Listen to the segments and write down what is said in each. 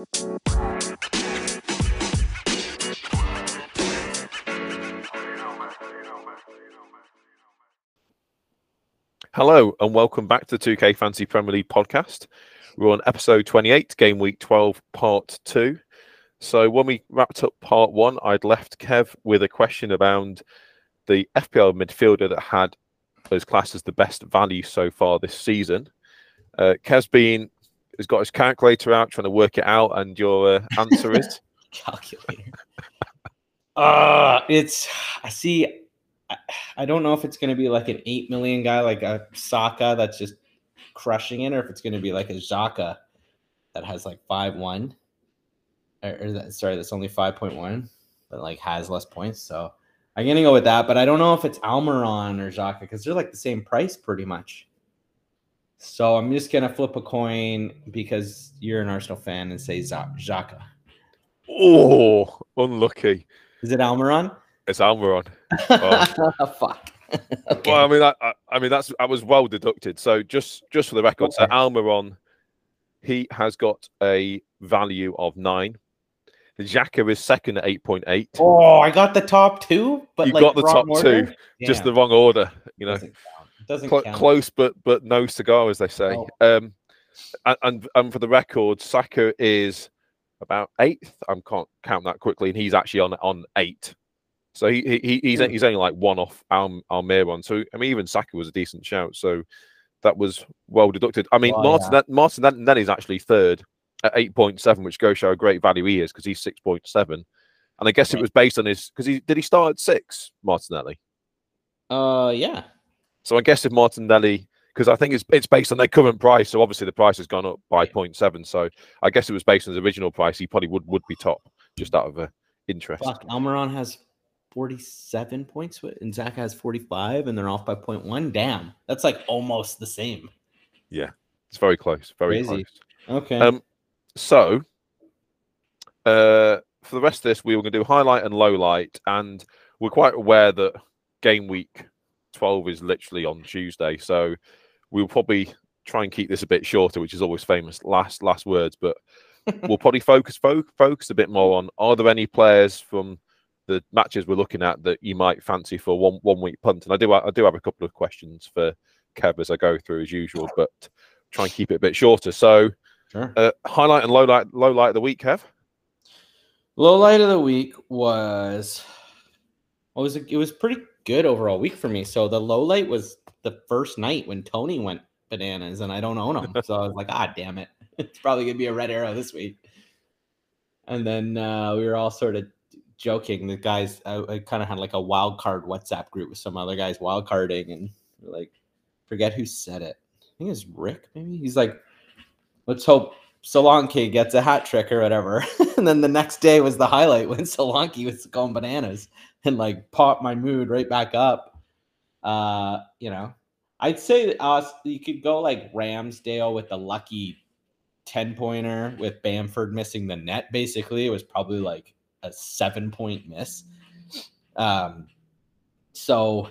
Hello and welcome back to the 2K Fantasy Premier League podcast. We're on episode 28, game week 12, part two. So, when we wrapped up part one, I'd left Kev with a question about the FPL midfielder that had those classes the best value so far this season. Uh, Kev's been has got his calculator out trying to work it out, and your uh, answer is calculator. uh it's I see. I, I don't know if it's going to be like an eight million guy like a Saka that's just crushing it, or if it's going to be like a Xhaka that has like five one, or, or that, sorry, that's only five point one, but like has less points. So I'm gonna go with that, but I don't know if it's Almiron or Xhaka because they're like the same price pretty much. So I'm just gonna flip a coin because you're an Arsenal fan and say Xhaka. Oh, unlucky. Is it Almiron? It's Almiron. Oh. Fuck. okay. Well, I mean, I, I, mean that's I was well deducted. So just just for the record, okay. so Almiron, he has got a value of nine. Xhaka is second at eight point eight. Oh, I got the top two, but you like got the top order? two, just the wrong order. You know, doesn't Cl- count. close, but but no cigar, as they say. Oh. Um, and, and and for the record, Saka is about eighth. I can't count that quickly, and he's actually on on eight. So he, he he's he's only like one off our Al, Almiron. So I mean, even Saka was a decent shout. So that was well deducted. I mean, Oh, Martin yeah. Martin then is actually third at eight point seven, which goes show how great value he is because he's six point seven. And I guess it was based on his because he did he start at six Martinelli. Uh, yeah. So I guess if Martinelli, because I think it's it's based on their current price, so obviously the price has gone up by Yeah. 0.7. So I guess it was based on his original price. He probably would would be top just out of uh, interest. Fuck. Almiron has 47 points and Zach has 45, and they're off by 0.1. Damn, that's like almost the same. Yeah, it's very close, very Crazy. close. Okay. Um, so uh, for the rest of this, we were going to do highlight and low light, and we're quite aware that game week 12 is literally on Tuesday, so we'll probably try and keep this a bit shorter, which is always famous last last words, but we'll probably focus fo- focus a bit more on are there any players from the matches we're looking at that you might fancy for one one week punt? And I do I do have a couple of questions for Kev as I go through as usual, but try and keep it a bit shorter. So sure. uh, highlight and low light low light of the week, Kev. Low light of the week was what was it? It was pretty good overall week for me. So the low light was the first night when Toney went bananas, and I don't own him. so I was like, ah, damn it, it's probably gonna be a red arrow this week. And then uh, we were all sort of joking. The guys, I, I kind of had like a wild card WhatsApp group with some other guys wild carding, and we're like, forget who said it. I think it was Rick. Maybe he's like, let's hope Solanke gets a hat trick or whatever. and then the next day was the highlight when Solanke was going bananas and like pop my mood right back up. Uh, you know, I'd say us you could go like Ramsdale with the lucky 10 pointer with Bamford missing the net. Basically, it was probably like a seven point miss. Um, so,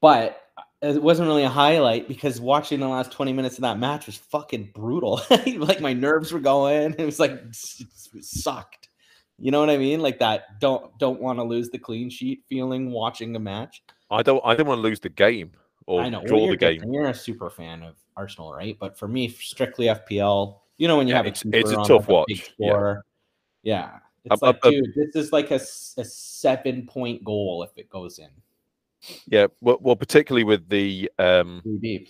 but it wasn't really a highlight because watching the last 20 minutes of that match was fucking brutal. like my nerves were going. It was like it sucked. You know what I mean? Like that don't don't want to lose the clean sheet feeling watching a match. I don't I don't want to lose the game or I know draw you're the game. You're a super fan of Arsenal, right? But for me, strictly FPL, you know when you Yeah, have a it's- it's a tough like, watch. Yeah. score, yeah. It's A- like, a- a- dude, this is like a seven point goal if it goes in. Yeah, well, well particularly with the um deep.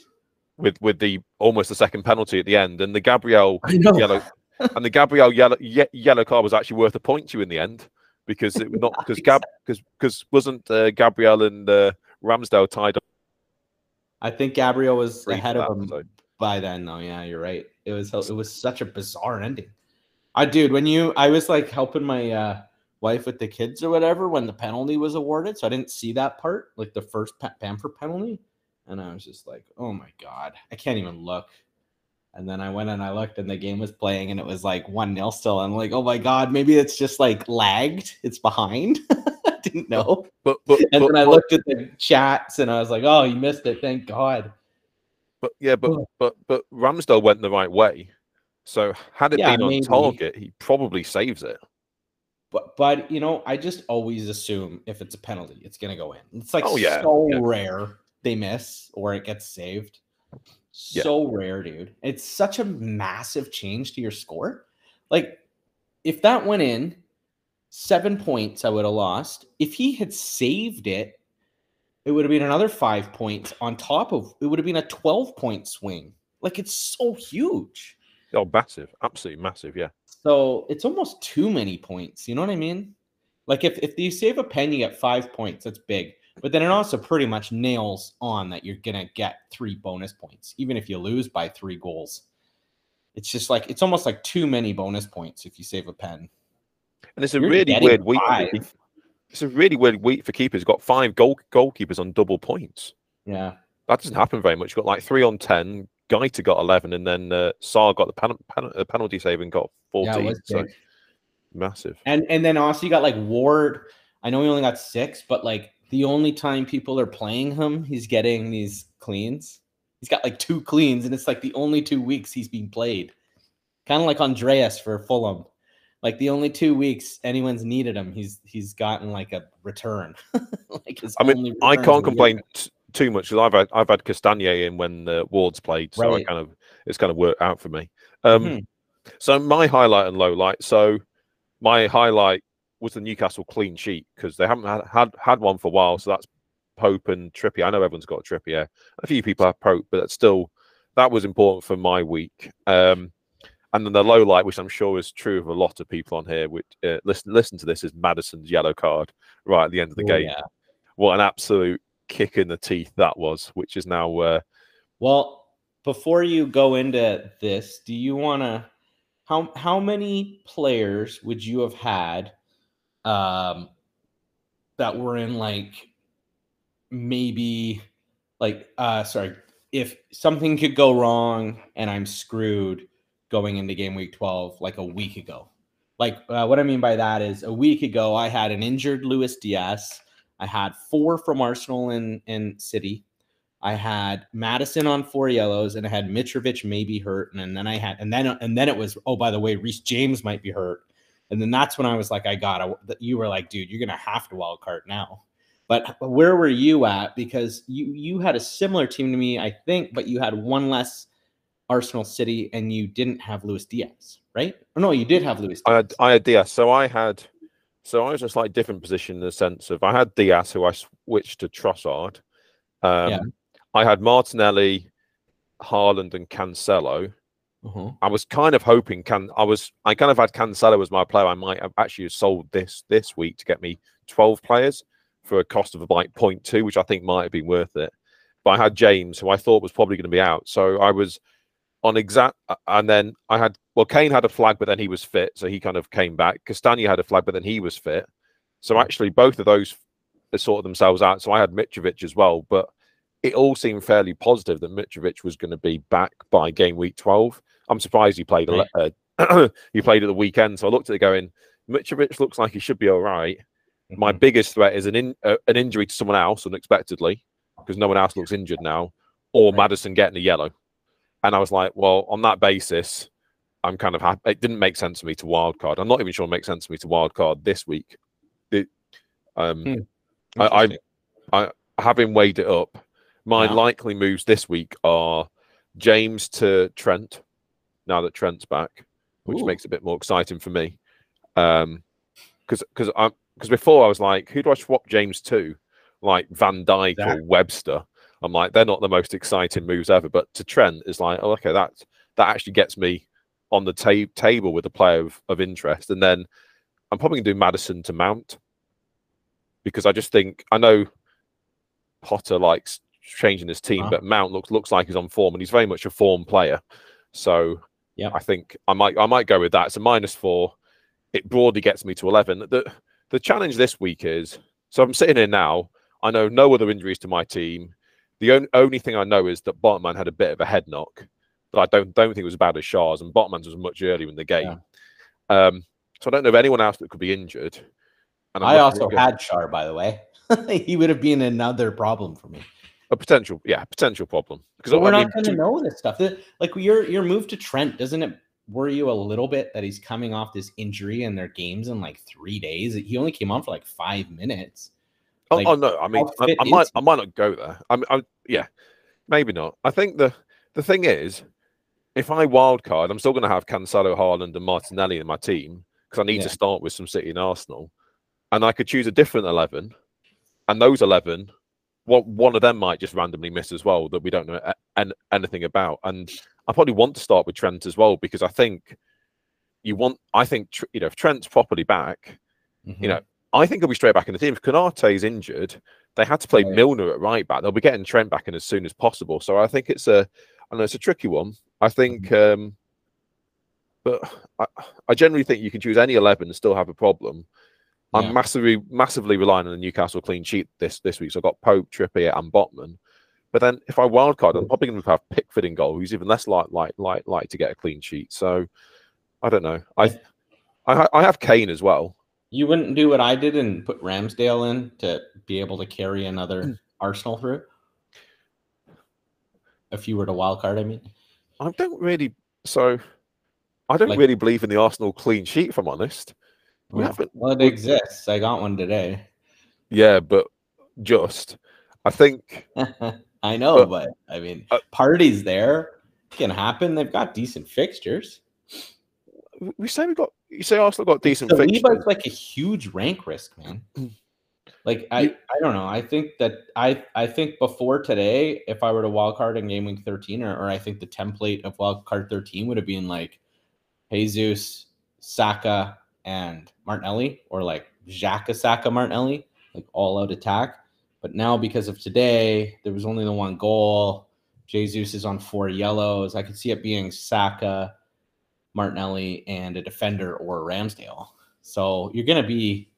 with with the almost the second penalty at the end and the Gabriel yellow and the Gabriel yellow ye- yellow card was actually worth a point to you in the end because it was not because Gab because because wasn't uh, Gabriel and uh, Ramsdale tied up I think Gabriel was ahead of him so- by then, though. Yeah, you're right. It was it was such a bizarre ending. I dude, when you I was like helping my uh, wife with the kids or whatever when the penalty was awarded, so I didn't see that part, like the first Bamford penalty, and I was just like, oh my god, I can't even look. And then I went and I looked, and the game was playing, and it was like one 0 still. I'm like, oh my god, maybe it's just like lagged. It's behind. I didn't know. But but And but, then I but- looked at the chats, and I was like, oh, you missed it. Thank God. but yeah, but but but Ramsdale went the right way. So had it Yeah, been on maybe. target, he probably saves it. But but you know, I just always assume if it's a penalty, it's gonna go in. It's like Oh, yeah, so yeah. rare they miss or it gets saved. Yeah. So rare, dude. It's such a massive change to your score. Like if that went in, seven points I would have lost. If he had saved it, it would have been another five points on top of it would have been a 12 point swing. Like it's so huge. Oh, massive, absolutely massive. Yeah. So it's almost too many points. You know what I mean? Like if, if you save a pen, you get five points. That's big. But then it also pretty much nails on that you're gonna get three bonus points, even if you lose by three goals. It's just like it's almost like too many bonus points if you save a pen. And it's a You're really weird week. It's a really weird week for keepers. Got five goal goalkeepers on double points. Yeah. That doesn't happen very much. Got like three on ten. Guaita got eleven, and then uh, Saar got the uh, penalty save and got fourteen. was so massive. And and then also you got like Ward. I know he only got six, but like the only time people are playing him, he's getting these cleans. He's got like two cleans, and it's like the only two weeks he's being played. Kind of like Andreas for Fulham. Like the only two weeks anyone's needed him, he's he's gotten like a return. like his I mean, only I can't complain t- too much because I've had I've had Castagne in when the Wards played, so I kind of it's kind of worked out for me. Um, Mhm. So my highlight and low light. So my highlight was the Newcastle clean sheet because they haven't had, had had one for a while. So that's Pope and Trippier. I know everyone's got Trippier. A few people have Pope, but that's still that was important for my week. Um, and then the low light, which I'm sure is true of a lot of people on here, which uh, listen listen to this, is Maddison's yellow card right at the end of the Oh, game. yeah. What an absolute kick in the teeth that was, which is now uh, Well, before you go into this, do you want to how how many players would you have had um that were in like maybe like uh sorry, if something could go wrong and I'm screwed going into game week 12 like a week ago. Like uh, what I mean by that is a week ago I had an injured Luis Diaz. I had four from Arsenal and and City. I had Maddison on four yellows, and I had Mitrovic maybe hurt, and then I had, and then and then it was, oh by the way, Reece James might be hurt, and then that's when I was like, I gotta. You were like, dude, you're gonna have to wild card now. But where were you at? Because you you had a similar team to me, I think, but you had one less Arsenal City, and you didn't have Luis Diaz, right? Or no, you did have Luis. I had I had Diaz. So I had so I was in a slightly different position in the sense of I had Diaz who I switched to Trossard. Um, Yeah. I had Martinelli, Haaland, and Cancelo. Uh-huh. I was kind of hoping can I was I kind of had Cancelo as my player. I might have actually sold this this week to get me 12 players for a cost of like 0.2, which I think might have been worth it. But I had James, who I thought was probably going to be out. So I was on exact and then I had well Kane had a flag, but then he was fit, so he kind of came back. Castagne had a flag, but then he was fit. So actually both of those sorted themselves out. So I had Mitrovic as well, but it all seemed fairly positive that Mitrovic was going to be back by game week 12. I'm surprised he played. ele- Uh, he played at the weekend, so I looked at it going. Mitrovic looks like he should be all right. My Mhm. biggest threat is an in, uh, an injury to someone else unexpectedly, because no one else looks injured now, or. Maddison getting a yellow. And I was like, well, on that basis, I'm kind of happy. It didn't make sense to me to wild card. I'm not even sure it makes sense to me to wild card this week. It, um, Hmm. I- I- Interesting. having weighed it up, my Yeah. likely moves this week are James to Trent, now that Trent's back, which Ooh. makes it a bit more exciting for me. Um, because because I because before I was like, who do I swap James to? Like Van Dijk or Webster. I'm like, they're not the most exciting moves ever. But to Trent is like, oh, okay, that that actually gets me on the ta- table with a player of, of interest. And then I'm probably gonna do Maddison to Mount because I just think I know Potter likes changing his team, Uh-huh. but Mount looks looks like he's on form and he's very much a form player. So Yeah. I think I might I might go with that. It's a minus four. It broadly gets me to eleven. The the challenge this week is so I'm sitting here now. I know no other injuries to my team. The on, only thing I know is that Botman had a bit of a head knock, but I don't don't think it was as bad as Shaw's, and Botman's was much earlier in the game. Um, so I don't know of anyone else that could be injured. And I'm I also go- had Char, by the way. he would have been another problem for me. A potential, yeah, potential problem because we're I not going to know this stuff. The- Like your your move to Trent, doesn't it worry you a little bit that he's coming off this injury and their games in like three days? He only came on for like five minutes. Oh, Like, oh no, I mean, I, I might. I might not go there. I, mean, I, yeah, maybe not. I think the the thing is, if I wild card, I'm still going to have Cancelo, Haaland, and Martinelli in my team because I need Yeah. to start with some City and Arsenal, and I could choose a different eleven, and those eleven, one one of them might just randomly miss as well that we don't know an, anything about, and I probably want to start with Trent as well because I think you want. I think you know if Trent's properly back, Mhm. you know, I think he'll be straight back in the team. If Konaté's injured, they had to play Right. Milner at right back. They'll be getting Trent back in as soon as possible. So I think it's a, I know it's a tricky one. I think, Mm-hmm. um, but I, I generally think you can choose any eleven and still have a problem. Yeah. I'm massively, massively relying on the Newcastle clean sheet this this week. So I've got Pope, Trippier, and Botman. But then if I wildcard, I'm probably going to have Pickford in goal, who's even less like like like like to get a clean sheet. So I don't know. I I, I have Kane as well. You wouldn't do what I did and put Ramsdale in to be able to carry another hmm. Arsenal through? If you were to wildcard, I mean. I don't really. So, I don't Like- really believe in the Arsenal clean sheet. If I'm honest, we haven't. well, it exists. I got one today. Yeah, but just I think I know, But- but I mean, uh, parties there can happen. They've got decent fixtures. we say we got. You say Arsenal got decent fixtures. Saliba's like a huge rank risk, man. Like I, I don't know. I think that I, I think before today, if I were to wild card in game week thirteen, or, or I think the template of wild card thirteen would have been like Jesus, Saka, and Martinelli, or like Xhaka, Saka, Martinelli, like all out attack. But now because of today, there was only the one goal. Jesus is on four yellows. I could see it being Saka, Martinelli, and a defender or Ramsdale. So you're going to be,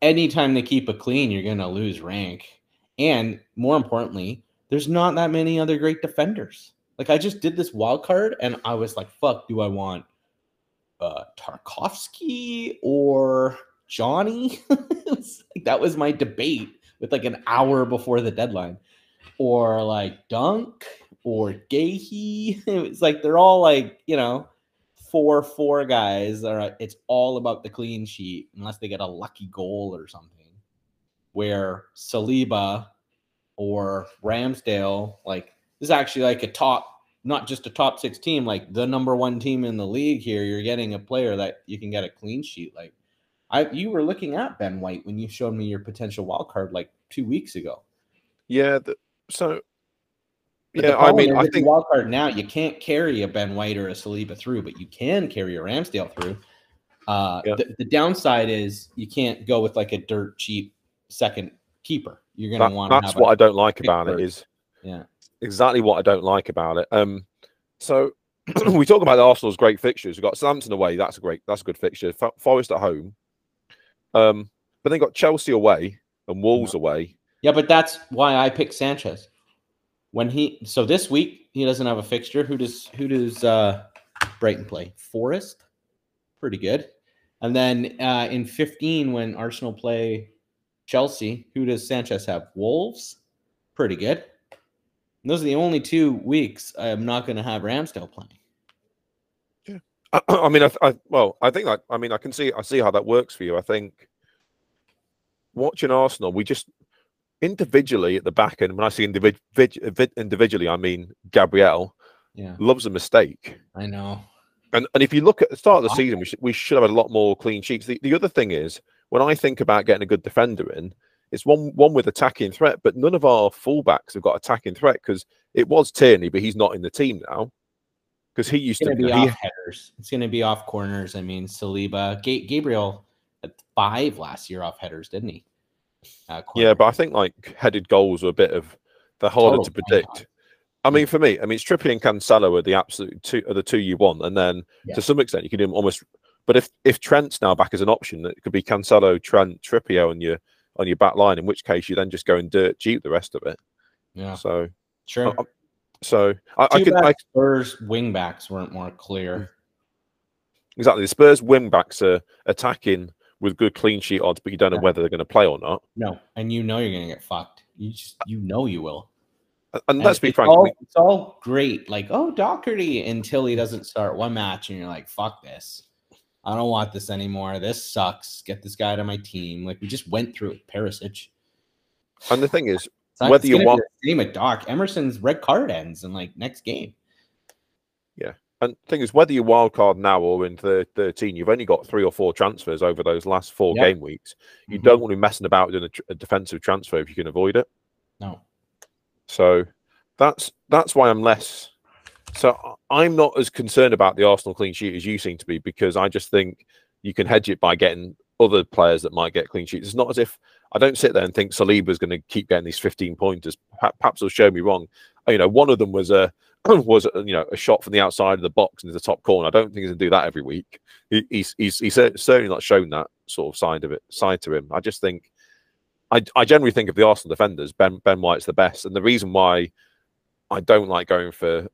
anytime they keep it clean, you're going to lose rank. And more importantly, there's not that many other great defenders. Like I just did this wild card and I was like, fuck, do I want uh Tarkowski or Johnny? Like, that was my debate with like an hour before the deadline. Or like Dunk or Guéhi. It was like they're all like, you know, four four guys. All right, it's all about the clean sheet unless they get a lucky goal or something. Where Saliba or Ramsdale, like this is actually like a top, not just a top six team, like the number one team in the league here. You're getting a player that you can get a clean sheet. Like I you were looking at Ben White when you showed me your potential wild card like two weeks ago. yeah. The, so. But yeah, I mean, I think wild card now you can't carry a Ben White or a Saliba through, but you can carry a Ramsdale through. Uh, Yeah. the, the downside is you can't go with like a dirt cheap second keeper. You're gonna that, want to that's what I don't like about it is. Yeah. Exactly what I don't like about it. Um, so we talk about Arsenal's great fixtures. We've got Southampton away. That's a great. That's a good fixture. Fo- Forest at home. Um, but then got Chelsea away and Wolves away. Yeah, but that's why I picked Sanchez. When he so this week he doesn't have a fixture. Who does who does uh Brighton play? Forest, pretty good. And then uh in 15, when Arsenal play Chelsea, who does Sanchez have? Wolves, pretty good. And those are the only two weeks I'm not going to have Ramsdale playing. Yeah, I mean, I, I well, I think I, I mean, I can see, I see how that works for you. I think watching Arsenal, we just individually at the back end. When I say individ, vid- vid- individually, I mean Gabriel Yeah, loves a mistake. I know. And and if you look at the start of the season, we should we should have had a lot more clean sheets. The, the other thing is when I think about getting a good defender in, it's one one with attacking threat, but none of our fullbacks have got attacking threat because it was Tierney, but he's not in the team now because he used to be he- off headers. It's going to be off corners. I mean, Saliba, Ga- Gabriel had five last year off headers, didn't he? Uh, Yeah, but I think like headed goals are a bit of they're harder Total to predict. I mean, for me, I mean, it's Trippier and Cancelo are the absolute two are the two you want, and then Yeah. to some extent you can do them almost. But if if Trent's now back as an option, it could be Cancelo, Trent, Trippier on your on your back line. In which case, you then just go and dirt cheap the rest of it. yeah, So, sure. I- so I, I can I, Spurs wing backs weren't more clear. Mm. exactly the Spurs wing backs are attacking with good clean sheet odds, but you don't know Yeah. whether they're going to play or not. No, and you know you're going to get fucked. You just uh, you know you will. And let's be frank. All, we- it's all great, like oh Doherty, until he doesn't start one match, and you're like, fuck this. I don't want this anymore. This sucks. Get this guy to my team. Like we just went through it. Perisic. and the thing is, not- Whether you want- same with Doc Emerson's red card ends in like next game. Yeah. And the thing is, whether you wild card now or in the 13, you've only got three or four transfers over those last four Yep. game weeks. You Mhm. don't want to be messing about doing a, tr- a defensive transfer if you can avoid it. No. So that's that's why I'm less. So I'm not as concerned about the Arsenal clean sheet as you seem to be because I just think you can hedge it by getting other players that might get clean sheets. It's not as if I don't sit there and think Saliba's going to keep getting these 15 pointers. Perhaps he'll show me wrong. Uh, You know, one of them was a was a, you know a shot from the outside of the box into the top corner. I don't think he's going to do that every week. He's he's he's certainly not shown that sort of side of it side to him. I just think I I generally think of the Arsenal defenders. Ben Ben White's the best, and the reason why I don't like going for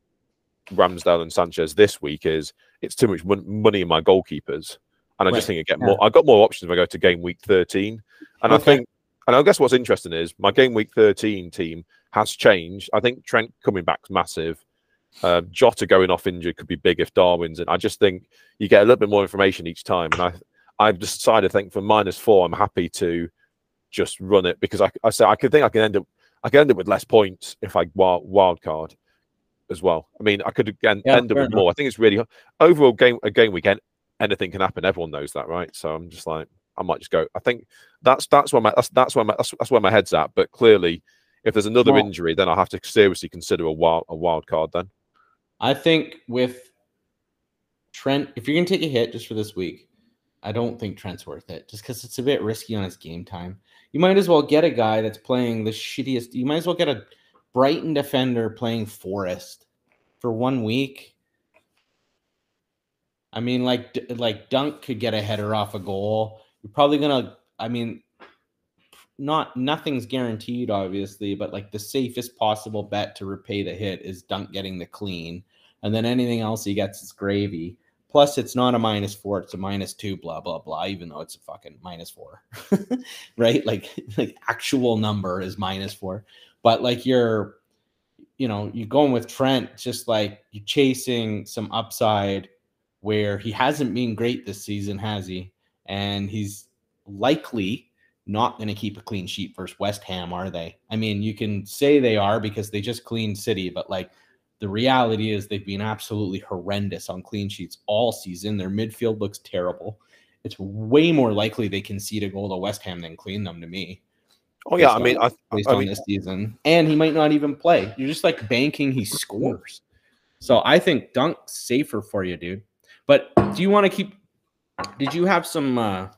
Ramsdale and Sanchez this week is it's too much money in my goalkeepers, and I Right, just think I get yeah. more. I got more options if I go to game week thirteen, and I think, and I guess what's interesting is my game week thirteen team has changed. I think Trent coming back's massive. Uh, Jota going off injured could be big if Darwin's and I just think you get a little bit more information each time, and I I've decided I think for minus four, I'm happy to just run it because I I say I could think I can end up I can end up with less points if I wild, wild card as well. I mean, I could again Yeah, end up with more. I think it's really overall game a game weekend. Anything can happen. Everyone knows that, right? So I'm just like, I might just go. I think that's that's where my that's that's where my that's, that's where my head's at. But clearly, if there's another Well- injury, then I'll have to seriously consider a wild a wild card. Then I think with Trent, if you're gonna take a hit just for this week, I don't think Trent's worth it. Just because it's a bit risky on his game time. You might as well get a guy that's playing the shittiest. You might as well get a Brighton defender playing Forest for one week. I mean, like like Dunk could get a header off a goal. You're probably gonna. I mean, not nothing's guaranteed, obviously, but like the safest possible bet to repay the hit is Dunk getting the clean, and then anything else he gets is gravy. Plus, it's not a minus four; it's a minus two. Blah blah blah. Even though it's a fucking minus four, right? Like like actual number is minus four, but like you're, you know, you're going with Trent, just like you're chasing some upside where he hasn't been great this season, has he? And he's likely not going to keep a clean sheet versus West Ham, are they? I mean, you can say they are because they just cleaned City, but like the reality is they've been absolutely horrendous on clean sheets all season. Their midfield looks terrible. It's way more likely they concede a goal to West Ham than clean them to me oh yeah, I mean, I, based I on mean, this season. And he might not even play. You're just like banking he scores. So I think Dunk's safer for you, dude. But do you want to keep did you have some uh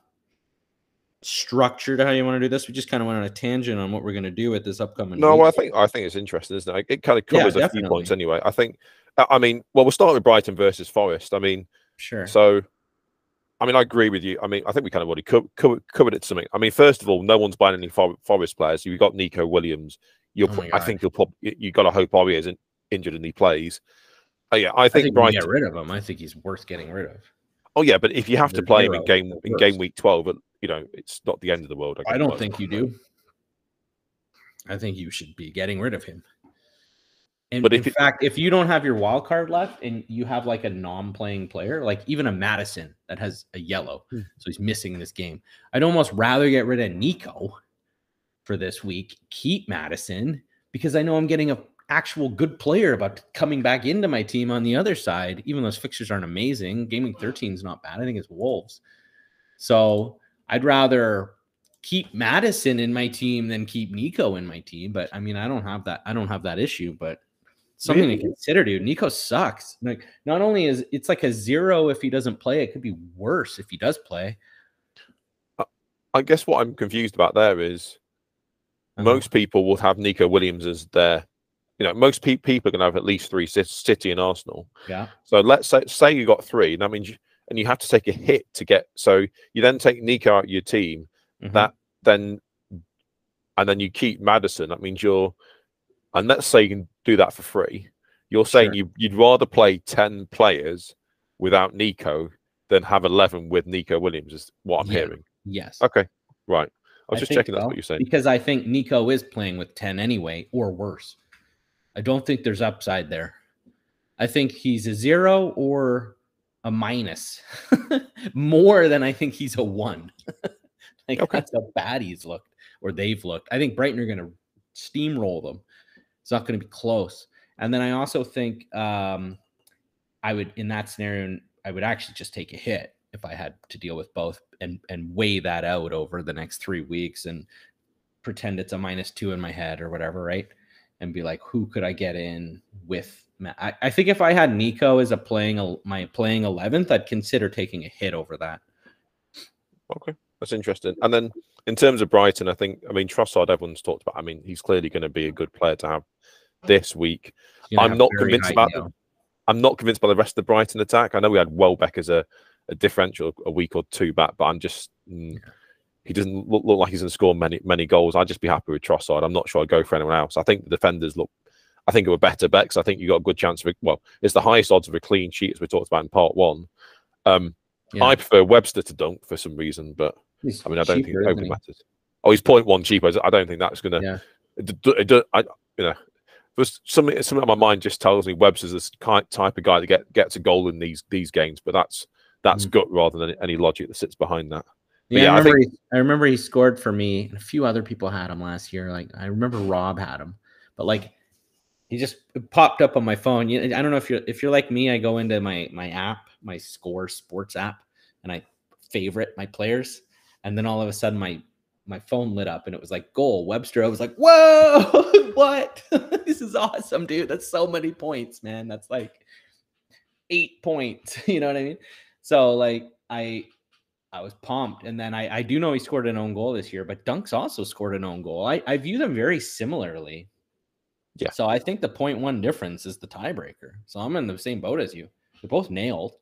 structure to how you want to do this? We just kind of went on a tangent on what we're gonna do with this upcoming No, well, I think I think it's interesting, isn't it? It kind of Yeah, covers a few points anyway. I think. I I mean, well, we'll start with Brighton versus Forest. I mean, sure. so, I mean, I agree with you. I mean, I think we kind of already co- co- covered it. To something. I mean, first of all, no one's buying any For- Forest players. You've got Neco Williams. You're, Oh I think you'll probably you got to hope Aurier isn't injured and he plays. Oh yeah, I I think, think Brighton. get rid of him. I think he's worth getting rid of. Oh yeah, but if you have to play him in game in game week twelve, but you know, it's not the end of the world. I guess, don't think you do. I think you should be getting rid of him. And But in it- fact, if you don't have your wild card left and you have like a non-playing player, like even a Maddison that has a yellow, Hmm. so he's missing this game, I'd almost rather get rid of Neco for this week, keep Maddison because I know I'm getting a actual good player about coming back into my team on the other side, even though his fixtures aren't amazing. Gaming 13 is not bad. I think it's Wolves. So I'd rather keep Maddison in my team than keep Neco in my team. But I mean, I don't have that. I don't have that issue. But something Really? to consider, dude. Neco sucks. Like, not only is it's like a zero if he doesn't play, it could be worse if he does play. I guess what I'm confused about there is Uh-huh. most people will have Neco Williams as their, you know, most pe- people are going to have at least three Ci- City and Arsenal. yeah, So let's say say you got three, and that means you, and you have to take a hit to get. So you then take Neco out of your team, Mhm. that then, and then you keep Maddison. That means you're, and let's say you can do that for free. You're saying Sure. you you'd rather play ten players without Neco than have eleven with Neco Williams. Is what I'm Yeah. hearing. yes. Okay, right. I was I just checking that's what you're saying. because I think Neco is playing with 10 anyway, or worse. I don't think there's upside there. I think he's a zero or a minus more than I think he's a one. like okay. that's how bad he's looked or they've looked. I think Brighton are going to steamroll them. It's not going to be close. And then I also think um, I would, in that scenario, I would actually just take a hit if I had to deal with both and and weigh that out over the next three weeks and pretend it's a minus two in my head or whatever, right? And be like, who could I get in with? I, I think if I had Neco as a playing my playing eleventh, I'd consider taking a hit over that. Okay, that's interesting. And then in terms of Brighton, I think I mean Trossard, everyone's talked about. I mean, he's clearly going to be a good player to have this week. I'm not convinced about. The, I'm not convinced by the rest of the Brighton attack. I know we had Welbeck as a, a differential a week or two back, but I'm just mm, he doesn't look, look like he's going to score many many goals. I'd just be happy with Trossard. I'm not sure I'd go for anyone else. I think the defenders look. I think it were better bet because I think you got a good chance of it. Well, it's the highest odds of a clean sheet as we talked about in part one. Um, yeah. I prefer Webster to dunk for some reason, but he's I mean I don't cheaper, think it matters. Oh, he's point one cheaper. I don't think that's going to. Yeah. It, it, I, you know, there's something something on my mind just tells me Webster's this type of guy that get gets a goal in these these games, but that's that's mm. gut rather than any logic that sits behind that. Yeah, yeah, I remember, I, think... he, I remember he scored for me, and a few other people had him last year. Like I remember Rob had him, but like he just popped up on my phone. I don't know if you're if you're like me. I go into my my app, my Score Sports app, and I favorite my players, and then all of a sudden my my phone lit up and it was like goal Webster. I was like, whoa, what? this is awesome, dude. That's so many points, man. That's like eight points. You know what I mean? So like I I was pumped. And then I, I do know he scored an own goal this year, but Dunk's also scored an own goal. I, I view them very similarly. Yeah. So I think the point one difference is the tiebreaker. So I'm in the same boat as you. They're both nailed.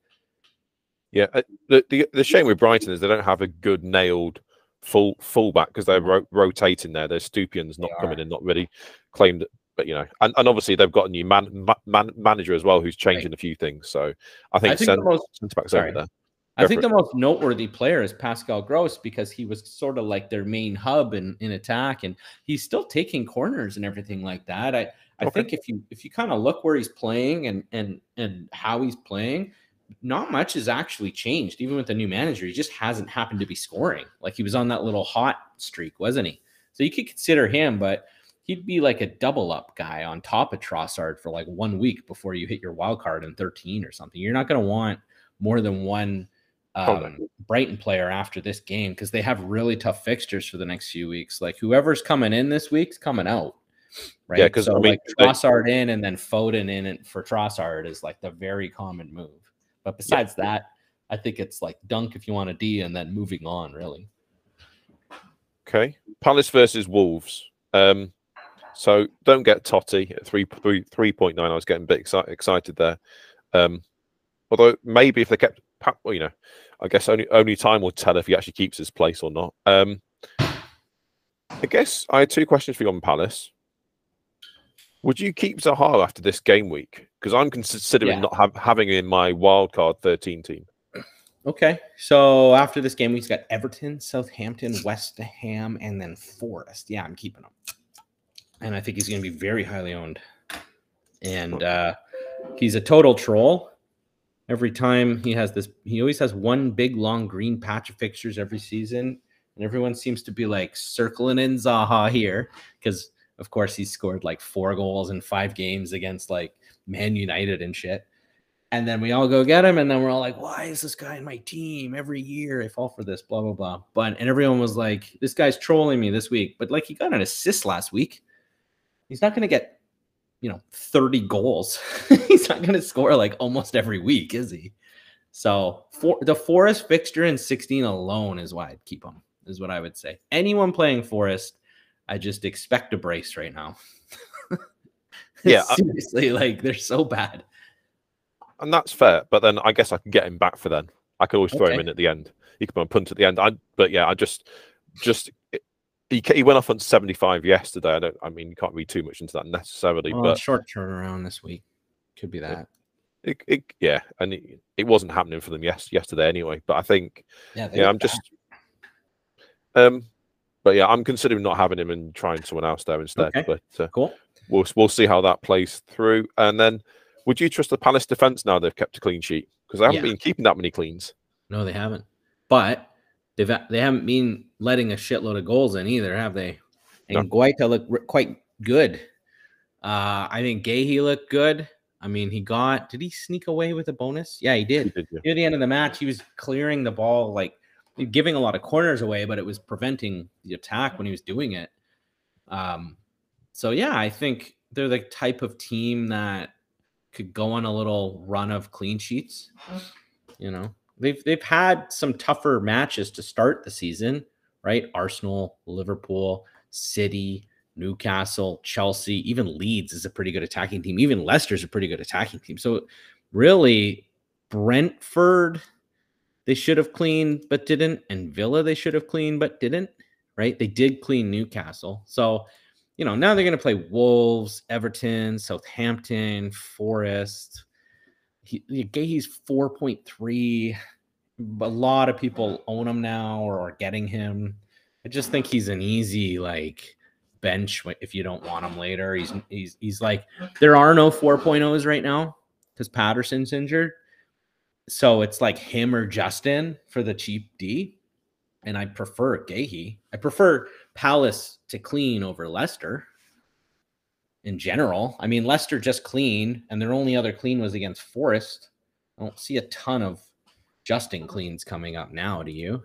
Yeah. Uh, the, the, the shame with Brighton is they don't have a good nailed full fullback because they're mm-hmm. ro- rotating there. There's Estupiñán's not coming in, not really claimed, but you know, and, and obviously they've got a new man, man manager as well who's changing right. a few things. So I think, I think center, most, over there. I think the most noteworthy player is Pascal Gross because he was sort of like their main hub in, in attack, and he's still taking corners and everything like that. I I okay. think if you if you kind of look where he's playing and and and how he's playing, not much has actually changed, even with the new manager. He just hasn't happened to be scoring. Like he was on that little hot streak, wasn't he? So you could consider him, but he'd be like a double up guy on top of Trossard for like one week before you hit your wild card in 13 or something. You're not going to want more than one um, Brighton player after this game because they have really tough fixtures for the next few weeks. Like whoever's coming in this week's coming out, right? Yeah, because so I mean, like Trossard in and then Foden in and for Trossard is like the very common move. But besides yeah. that, I think it's like dunk if you want a D and then moving on, really. Okay. Palace versus Wolves. Um, so don't get Toti at 3, 3, 3.9. I was getting a bit excited, excited there. Um, although maybe if they kept, well, you know, I guess only only time will tell if he actually keeps his place or not. Um, I guess I had two questions for you on Palace. Would you keep Zaha after this game week? Because I'm considering yeah. not have, having him in my wildcard 13 team. Okay. So after this game, we've got Everton, Southampton, West Ham, and then Forest. Yeah, I'm keeping him. And I think he's going to be very highly owned. And uh, he's a total troll. Every time he has this, he always has one big long green patch of fixtures every season. And everyone seems to be like circling in Zaha here because of course, he scored like four goals in five games against like Man United and shit. And then we all go get him, and then we're all like, "Why is this guy in my team every year? I fall for this." Blah blah blah. But and everyone was like, "This guy's trolling me this week." But like, he got an assist last week. He's not going to get, you know, thirty goals. He's not going to score like almost every week, is he? So for the Forest fixture in sixteen alone is why I'd keep him. Is what I would say. Anyone playing Forest I just expect a brace right now. yeah, seriously, like they're so bad. And that's fair, but then I guess I can get him back for then. I could always throw okay. him in at the end. He could punt at the end. I, but yeah, I just, just he, he went off on 75 yesterday. I don't. I mean, you can't read too much into that necessarily. Well, but short turnaround this week could be that. It, it, yeah, and it, it, wasn't happening for them yes yesterday anyway. But I think, yeah, yeah I'm just, um, but yeah, I'm considering not having him and trying someone else there instead. Okay. But uh, cool. we'll we'll see how that plays through. And then, would you trust the Palace defense now they've kept a clean sheet because they haven't Yeah. been keeping that many cleans? No, they haven't. But they've they haven't been letting a shitload of goals in either, have they? And Guaita looked quite good. Uh, I think Guéhi looked good. I mean, he got. Did he sneak away with a bonus? Yeah, he did. Did you? Near the end of the match, he was clearing the ball, like giving a lot of corners away, but it was preventing the attack when he was doing it. Um, so yeah, I think they're the type of team that could go on a little run of clean sheets. You know, they've they've had some tougher matches to start the season, right? Arsenal, Liverpool, City, Newcastle, Chelsea, even Leeds is a pretty good attacking team. Even Leicester's a pretty good attacking team. So really, Brentford they should have cleaned but didn't, and Villa they should have cleaned but didn't. Right? They did clean Newcastle. So you know now they're going to play Wolves, Everton, Southampton, Forest. He, he's four point three. A lot of people own him now or are getting him. I just think he's an easy like bench if you don't want him later. He's he's he's like there are no 4.0s right now because Patterson's injured. So it's like him or Justin for the cheap D. And I prefer Guéhi. I prefer Palace to clean over Leicester in general. I mean, Leicester just clean, and their only other clean was against Forest. I don't see a ton of Justin cleans coming up now, do you?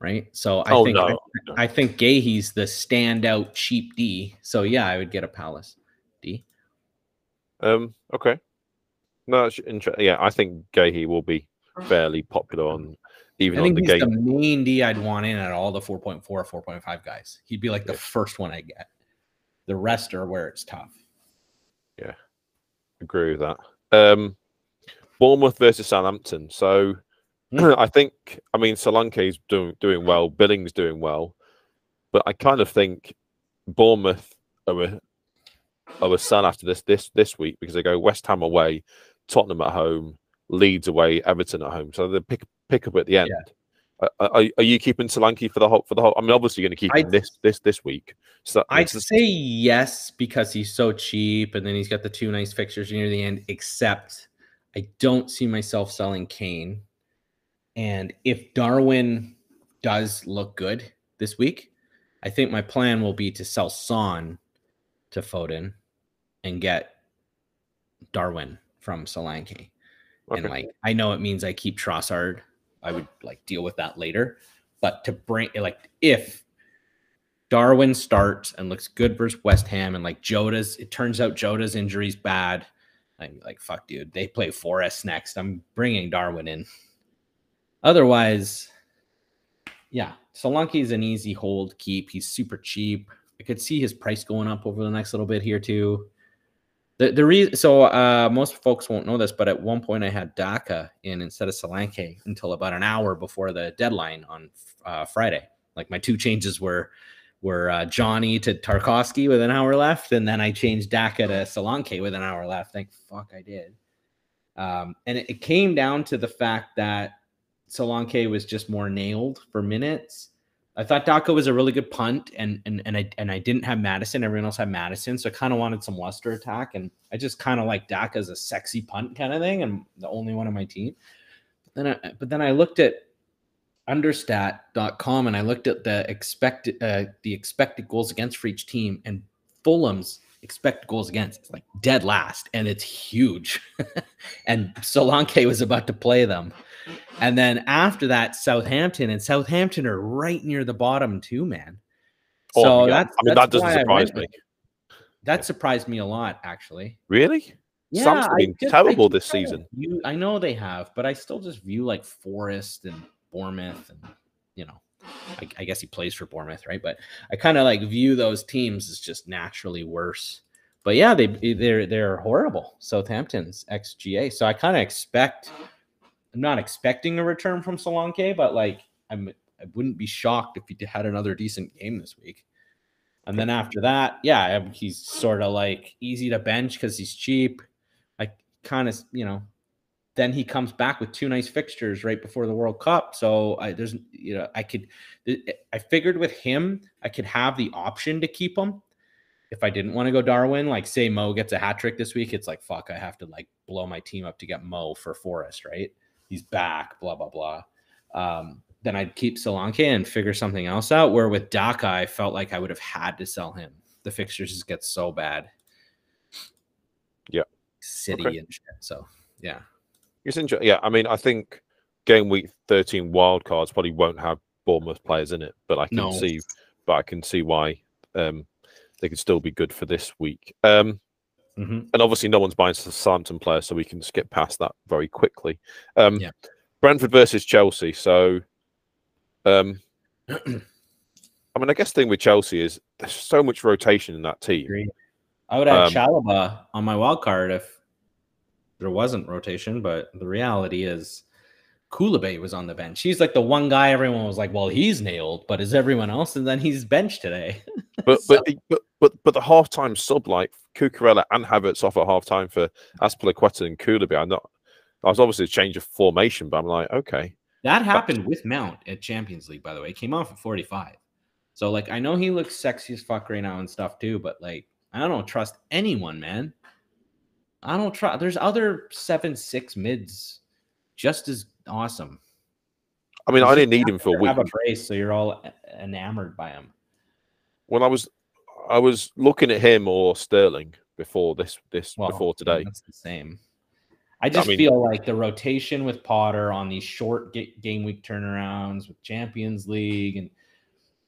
Right. So I Oh, think no. I, I think Guéhi's the standout cheap D. So yeah, I would get a Palace D. Um. Okay. No, that's interesting. Yeah, I think Guéhi will be fairly popular on even I on think the he's game. the main D I'd want in at all the 4.4 or 4.5 guys. He'd be like the Yeah. first one I get. The rest are where it's tough. Yeah, agree with that. Um, Bournemouth versus Southampton. So Hmm. I think I mean Solanke's doing doing well, Billing's doing well, but I kind of think Bournemouth are a are a sell after this this this week because they go West Ham away, Tottenham at home, Leeds away, Everton at home. So they pick pick up at the end. Uh, Are, are you keeping Solanke for the whole for the whole? I mean, obviously you're going to keep him this this this week. So I'd say yes because he's so cheap, and then he's got the two nice fixtures near the end. Except I don't see myself selling Kane, and if Darwin does look good this week, I think my plan will be to sell Son to Foden and get Darwin from Solanke. And like I know it means I keep Trossard. I would like deal with that later. But to bring like if Darwin starts and looks good versus West Ham and like Jota's it turns out Jota's injury's bad. I'm like, fuck, dude. They play Forest next. I'm bringing Darwin in. Otherwise, yeah, Solanke is an easy hold keep. He's super cheap. I could see his price going up over the next little bit here too. The the reason so uh, most folks won't know this, but at one point I had Daka in instead of Solanke until about an hour before the deadline on uh, Friday. Like my two changes were were uh, Johnny to Tarkowski with an hour left, and then I changed Daka to Solanke with an hour left. Thank fuck I did. Um, and it, it came down to the fact that Solanke was just more nailed for minutes. I thought Daka was a really good punt, and and and I and I didn't have Maddison. Everyone else had Maddison, so I kind of wanted some Leicester attack, and I just kind of like Daka as a sexy punt kind of thing, and the only one on my team. But then I, but then I looked at understat.com and I looked at the expected uh, the expected goals against for each team, and Fulham's expected goals against is like dead last, and it's huge. and Solanke was about to play them. And then after that, Southampton and Southampton are right near the bottom too, man. Oh, So yeah. that's I mean, that's that doesn't surprise me. That surprised me a lot, actually. Really? Southampton's I been terrible this season. view- I know they have, but I still just view like Forest and Bournemouth, and you know, I, I guess he plays for Bournemouth, right? But I kind of like view those teams as just naturally worse. But yeah, they they're they're horrible. Southampton's xGA, so I kind of expect. I'm not expecting a return from Solanke, but like I'm, I wouldn't be shocked if he had another decent game this week. And then after that, yeah, um, he's sort of like easy to bench because he's cheap. I kind of, you know, then he comes back with two nice fixtures right before the World Cup. So I there's, you know, I could, I figured with him, I could have the option to keep him if I didn't want to go Darwin, like say Mo gets a hat trick this week, it's like fuck, I have to like blow my team up to get Mo for Forest, right? He's back, blah blah blah. Um, then I'd keep Solanke and figure something else out. Where with Daka, I felt like I would have had to sell him. The fixtures just get so bad. Yeah. City Okay. and shit. So yeah. It's interesting. Yeah, I mean, I think game week 13 wild cards probably won't have Bournemouth players in it, but I can No. see, but I can see why um, they could still be good for this week. Um, Mhm. and obviously, no one's buying Southampton players, so we can skip past that very quickly. Um, Yeah. Brentford versus Chelsea. So, um, I mean, I guess the thing with Chelsea is there's so much rotation in that team. Agreed. I would have Um, Chalobah on my wild card if there wasn't rotation, but the reality is Koulibaly was on the bench. He's like the one guy everyone was like, well, he's nailed, but is everyone else? And then he's benched today. But So- but, but but but the halftime sub like Cucurella and Havertz off at halftime for Azpilicueta and Koulibaly. I'm not. I was obviously a change of formation, but I'm like, okay, That happened with Mount at Champions League, by the way. He came off at 45. So, like, I know he looks sexy as fuck right now and stuff too, but like, I don't trust anyone, man. I don't trust. There's other seven six mids just as awesome. I mean, I didn't need him for a Have week. a brace, so you're all enamored by him. When I was, I was looking at him or Sterling before this this Well, before today. that's the same. I just mean- feel like the rotation with Potter on these short game week turnarounds with Champions League, and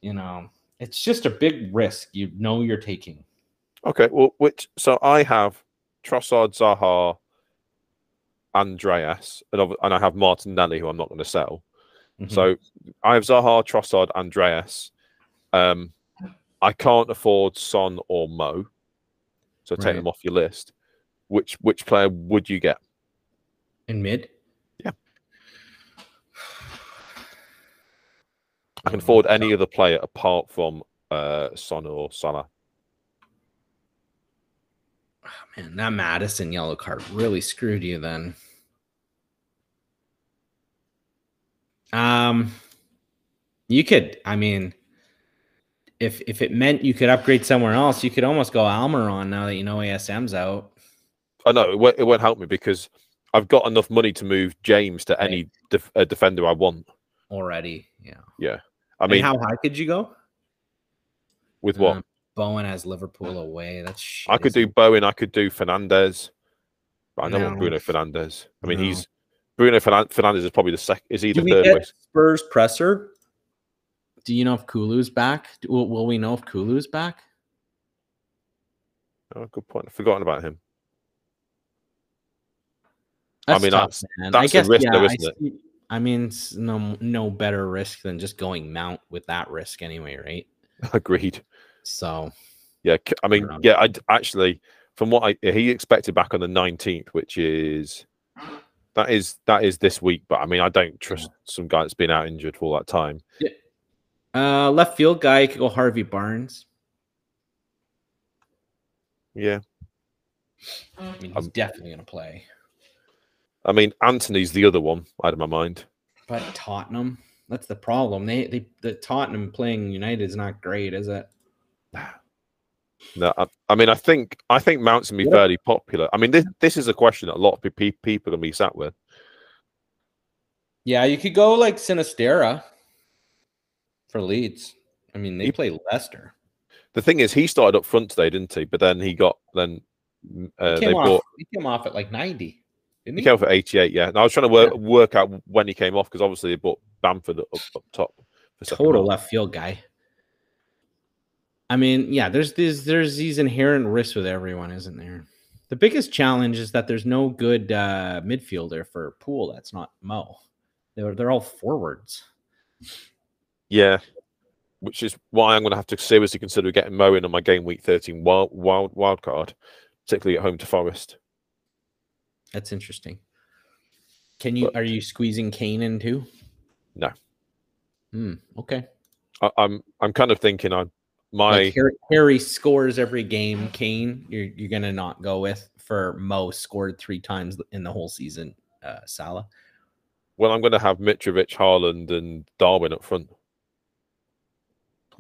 you know, it's just a big risk. You know, you're taking. Okay, well, which so I have Trossard, Zaha, Andreas, and and I have Martin Martinelli, who I'm not going to sell. Mhm. So I have Zaha, Trossard, Andreas. Um, I can't afford Son or Mo, so take Right. them off your list. Which which player would you get? in mid, Yeah. I can afford any other player apart from uh, Son or Salah. man, that Maddison yellow card really screwed you. Then, um, you could. I mean, if if it meant you could upgrade somewhere else, you could almost go Almiron now that you know ASM's out. I know it won't, it won't help me because I've got enough money to move James to Right. any def- uh, defender I want. already. Yeah. Yeah. I mean, how high could you go? with what Um, Bowen has Liverpool away. That's shit, I could do Bowen, I could do Fernandes. But I don't want Bruno Fernandes. I mean, No. he's Bruno Fernan- Fernandes is probably the second. Is he? Do the third? Spurs presser? Do you know if Kulu's back? Will, will we know if Kulu's back? Oh, good point. I've forgotten about him. I mean, tough, that's- man. that's I the guess, risk yeah, though, I see- I mean, it's no no better risk than just going Mount with that risk anyway, right? Agreed. So Yeah, I mean, Around. yeah, I actually, from what I he expected back on the nineteenth, which is that is that is this week. But I mean, I don't trust some guy that's been out injured for all that time. Uh left field guy could go Harvey Barnes. Yeah, I mean, he's Um, definitely gonna play. I mean, Antony's the other one out of my mind. But Tottenham, that's the problem. They they the Tottenham playing United is not great, is it? No, I, I mean, I think I think Mount's gonna be What- fairly popular. I mean, this this is a question that a lot of pe- pe- people are gonna be sat with. Yeah, you could go like Sinisterra for Leeds. I mean, they He- play Leicester. The thing is, he started up front today, didn't he? But then he got then He uh, they came off. brought He came off at like ninety. Didn't he he? came off at eighty eight. Yeah, and I was trying to work work out when he came off because obviously they bought Bamford up, up top. Total left field guy. I mean, yeah, there's these there's these inherent risks with everyone, isn't there? The biggest challenge is that there's no good uh, midfielder for Pool. That's not Mo. They're they're all forwards. Yeah, which is why I'm going to have to seriously consider getting Mo in on my game week 13 wild wild wild card, particularly at home to Forest. That's interesting. Can you But- are you squeezing Kane in too? No. Hmm. Okay. I, I'm I'm kind of thinking I my Like Harry, Harry scores every game. Kane, you're you're gonna not go with for Mo scored three times in the whole season. Uh, Salah. well I'm going to have Mitrovic, Haaland, and Darwin up front.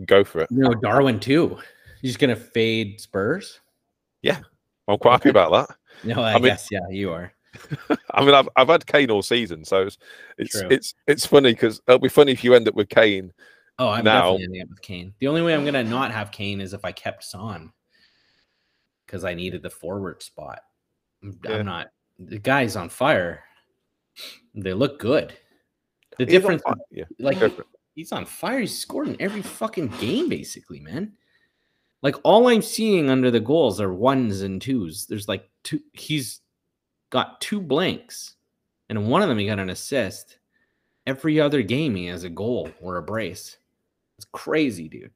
Go for it. No, Darwin too. You're just gonna fade Spurs? Yeah, I'm quite happy about that. No, I, I mean- guess yeah, you are. I mean, I've I've had Kane all season, so it's it's True. it's, it's funny because it'll be funny if you end up with Kane. Oh, I'm Now- definitely ending up with Kane. The only way I'm gonna not have Kane is if I kept Son, because I needed the forward spot. I'm, I'm not. The guy's on fire. They look good. The He's difference, yeah, like go for it. He's on fire. He's scored in every fucking game, basically, man. Like all I'm seeing under the goals are ones and twos. There's like two. He's got two blanks, and one of them he got an assist. Every other game he has a goal or a brace. It's crazy, dude.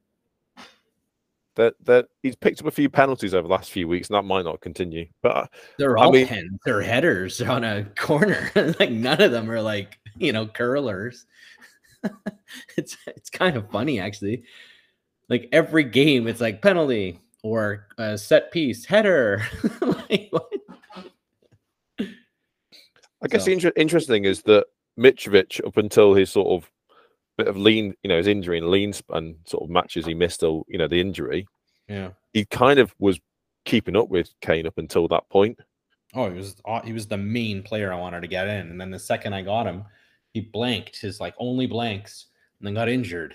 that that he's picked up a few penalties over the last few weeks, and that might not continue. But uh, They're I all mean- pens. They're headers on a corner. like none of them are like you know curlers. it's it's kind of funny actually. Like every game, it's like penalty or a set piece header. like, what? I guess So- the inter- interesting is that Mitrovic, up until his sort of bit of lean, you know, his injury and lean span sort of matches he missed, till you know the injury, Yeah. he kind of was keeping up with Kane up until that point. Oh, he was uh, he was the main player I wanted to get in, and then the second I got him, he blanked his like only blanks, and then got injured.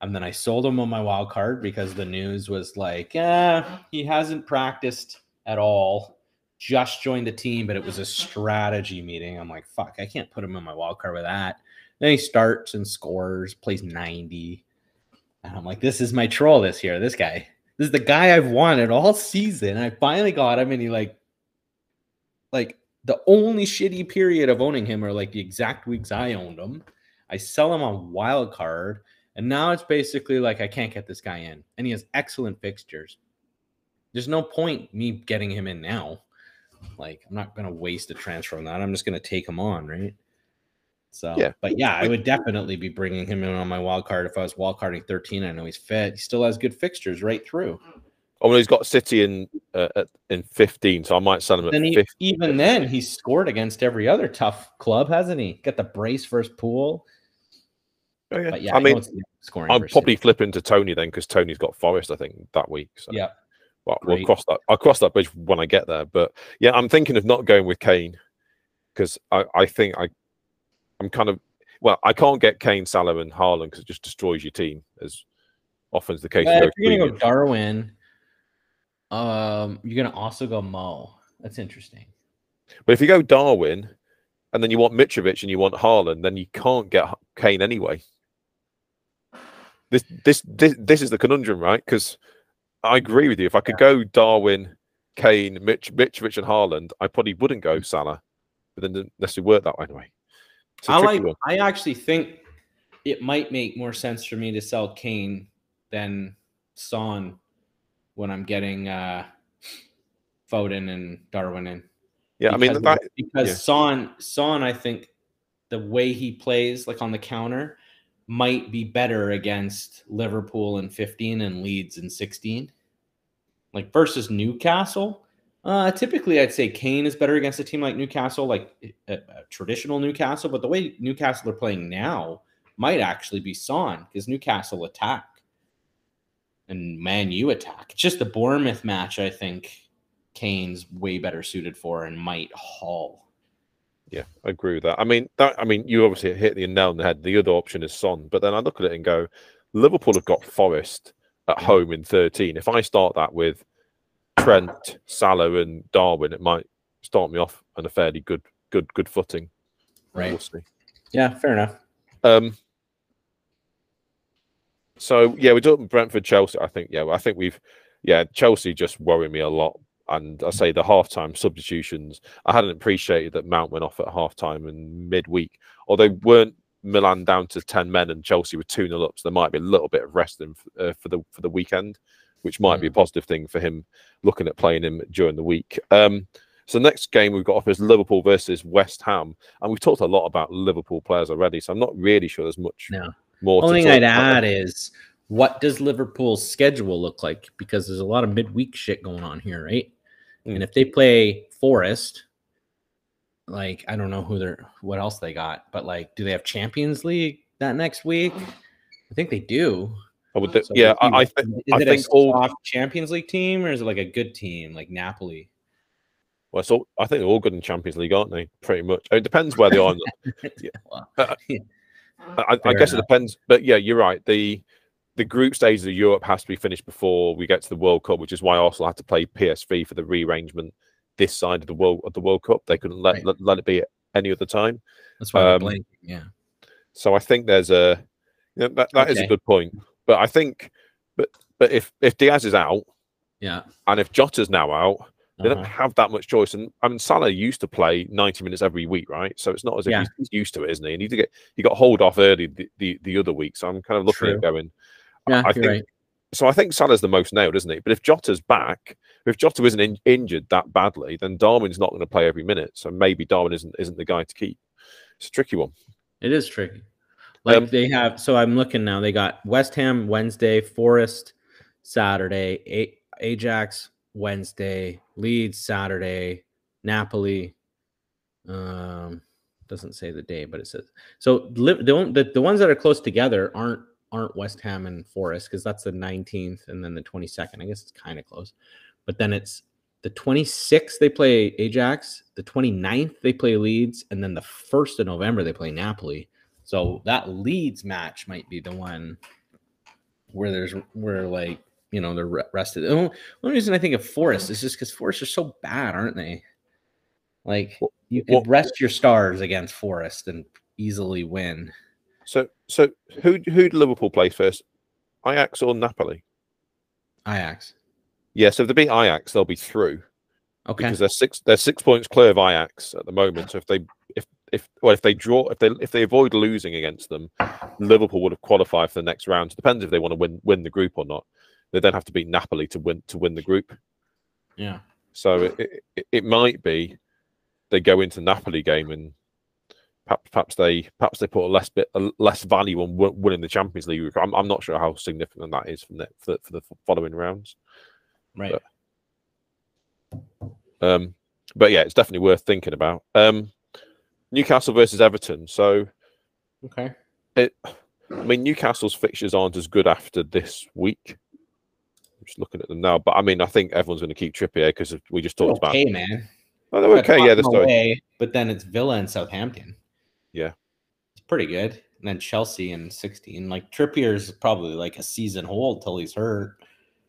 And then I sold him on my wild card because the news was like, yeah, he hasn't practiced at all. Just joined the team, but it was a strategy meeting. I'm like, fuck, I can't put him in my wild card with that. Then he starts and scores, plays 90. And I'm like, this is my troll this year. This guy. This is the guy I've wanted all season. I finally got him, and he like like the only shitty period of owning him are like the exact weeks I owned him. I sell him on wild card, and now it's basically like I can't get this guy in, and he has excellent fixtures. There's no point me getting him in now. Like I'm not gonna waste a transfer on that. I'm just gonna take him on, right? So, Yeah. but yeah, I would definitely be bringing him in on my wild card if I was wild carding 13. I know he's fit. He still has good fixtures right through. Oh, well, he's got City in uh, at, in 15, so I might sell him at then he, 50. even then, he's scored against every other tough club, hasn't he? Got the brace versus pool. Oh, yeah. But yeah, I, I mean, scoring I'm probably City. flipping to Toney then because Toney's got Forest, I think, that week. So. yeah. Well, we'll cross that. I'll cross that bridge when I get there. But yeah, I'm thinking of not going with Kane because I, I think I, I'm kind of well, I can't get Kane, Salah, and Haaland because it just destroys your team as often is the case. With if you're gonna go Darwin, um, you're gonna also go Mo. That's interesting. But if you go Darwin, and then you want Mitrovic and you want Haaland, then you can't get Kane anyway. This this this, this is the conundrum, right? Because I agree with you. If I could go Darwin, Kane, Mitch, Mitrovic, and Haaland, I probably wouldn't go Salah. But then it necessarily work that way anyway. I like. one. I actually think it might make more sense for me to sell Kane than Son when I'm getting uh Foden and Darwin in. Yeah, I mean because, that. because yeah. Son Son, I think the way he plays, like on the counter, might be better against Liverpool in 15 and Leeds in 16. Like versus Newcastle. Uh, typically, I'd say Kane is better against a team like Newcastle, like a, a traditional Newcastle. But the way Newcastle are playing now might actually be Son because Newcastle attack and Man U attack. It's just the Bournemouth match. I think Kane's way better suited for and might haul. Yeah, I agree with that. I mean, that. I mean, you obviously hit the nail on the head. The other option is Son, but then I look at it and go, Liverpool have got Forest at home in 13. If I start that with Trent, Salah, and Darwin, it might start me off on a fairly good, good, good footing. Right. We'll. Yeah, fair enough. Um. So yeah, we're talking Brentford, Chelsea. I think yeah, I think we've yeah Chelsea just worry me a lot. And I say the halftime substitutions. I hadn't appreciated that Mount went off at halftime and midweek, although weren't Milan down to ten men and Chelsea were two 0 up. So there might be a little bit of resting uh, for the for the weekend, which might be a positive thing for him looking at playing him during the week. Um, so the next game we've got off is Liverpool versus West Ham, and we've talked a lot about Liverpool players already. So I'm not really sure there's much No. More. Only thing I'd add is what does Liverpool's schedule look like? Because there's a lot of midweek shit going on here, right? Mm. And if they play Forest, like I don't know who they're what else they got, but like do they have Champions League that next week? I think they do. I would. Th- So yeah, I, I think. is I it think a all. Champions League team or is it like a good team like Napoli? Well, all, I think they're all good in Champions League, aren't they? Pretty much. It depends where they are. the- Well, I, I guess it depends, but yeah, you're right. The the group stages of Europe has to be finished before we get to the World Cup, which is why Arsenal had to play PSV for the rearrangement this side of the world of the World Cup. They couldn't let Right. let, let it be at any other time. That's why Um, blanking. Yeah. So I think there's a you know, that, that is Okay. a good point. But I think, but but if if Diaz is out Yeah. and if Jota's now out, they don't Uh-huh. have that much choice. And I mean, Salah used to play 90 minutes every week, right? So it's not as if Yeah. he's, he's used to it, isn't he? And he, did get, he got hold off early the, the, the other week. So I'm kind of looking at going, Yeah, I think, right. so I think Salah's the most nailed, isn't he? But if Jota's back, if Jota isn't in, injured that badly, then Darwin's not going to play every minute. So maybe Darwin isn't isn't the guy to keep. It's a tricky one. It is tricky. Like Um, they have, so I'm looking now. They got West Ham Wednesday, Forest Saturday, A- Ajax Wednesday, Leeds Saturday, Napoli. Um, doesn't say the day, but it says so. The the, the ones that are close together aren't aren't West Ham and Forest because that's the 19th and then the 22nd. I guess it's kind of close, but then it's the 26th they play Ajax, the 29th they play Leeds, and then the 1st of November they play Napoli. So that Leeds match might be the one where there's where like you know they're re- rested. The only, only reason I think of Forest is just because Forest are so bad, aren't they? Like Well- you well- rest your stars against Forest and easily win. So so who who did Liverpool play first? Ajax or Napoli? Ajax. Yeah, so if they beat Ajax, they'll be through. Okay. because they're six they're six points clear of Ajax at the moment. So if they if if well if they draw if they if they avoid losing against them, Liverpool would have qualified for the next round. It depends if they want to win win the group or not. They then have to beat Napoli to win to win the group. yeah. So it, it, it might be they go into Napoli game and perhaps perhaps they perhaps they put a less bit a less value on win- winning the Champions League. I'm, I'm not sure how significant that is from the, for, the, for the following rounds. Right. But- Um, but yeah, it's definitely worth thinking about. Um, Newcastle versus Everton. So, okay. It, I mean, Newcastle's fixtures aren't as good after this week. I'm just looking at them now, but I mean, I think everyone's going to keep Trippier because we just talked about. okay, man. Oh, they're okay, yeah, they're away, but then it's Villa and Southampton. Yeah. It's pretty good. And then Chelsea in 16. Like Trippier's probably like a season hold till he's hurt.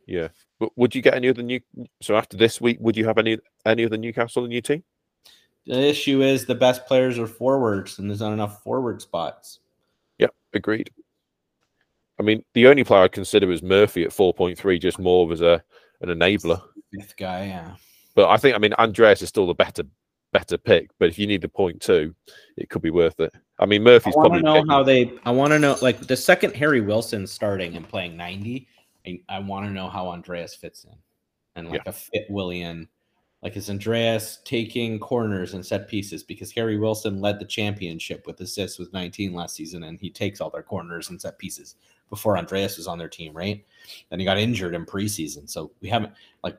yeah. But would you get any of the new? So after this week, would you have any any of the Newcastle in your team? The issue is the best players are forwards, and there's not enough forward spots. Yep, agreed. I mean, the only player I'd consider is Murphy at 4.3, just more of as a an enabler. Fifth guy, yeah. But I think, I mean, Andreas is still the better better pick. But if you need the point two, it could be worth it. I mean, Murphy's probably I want probably to know how they. I want to know like the second Harry Wilson starting and playing 90. I, I want to know how Andreas fits in, and like a fit Willian. Like is Andreas taking corners and set pieces because Harry Wilson led the championship with assists with 19 last season, and he takes all their corners and set pieces before Andreas was on their team, right? Then he got injured in preseason, so we haven't like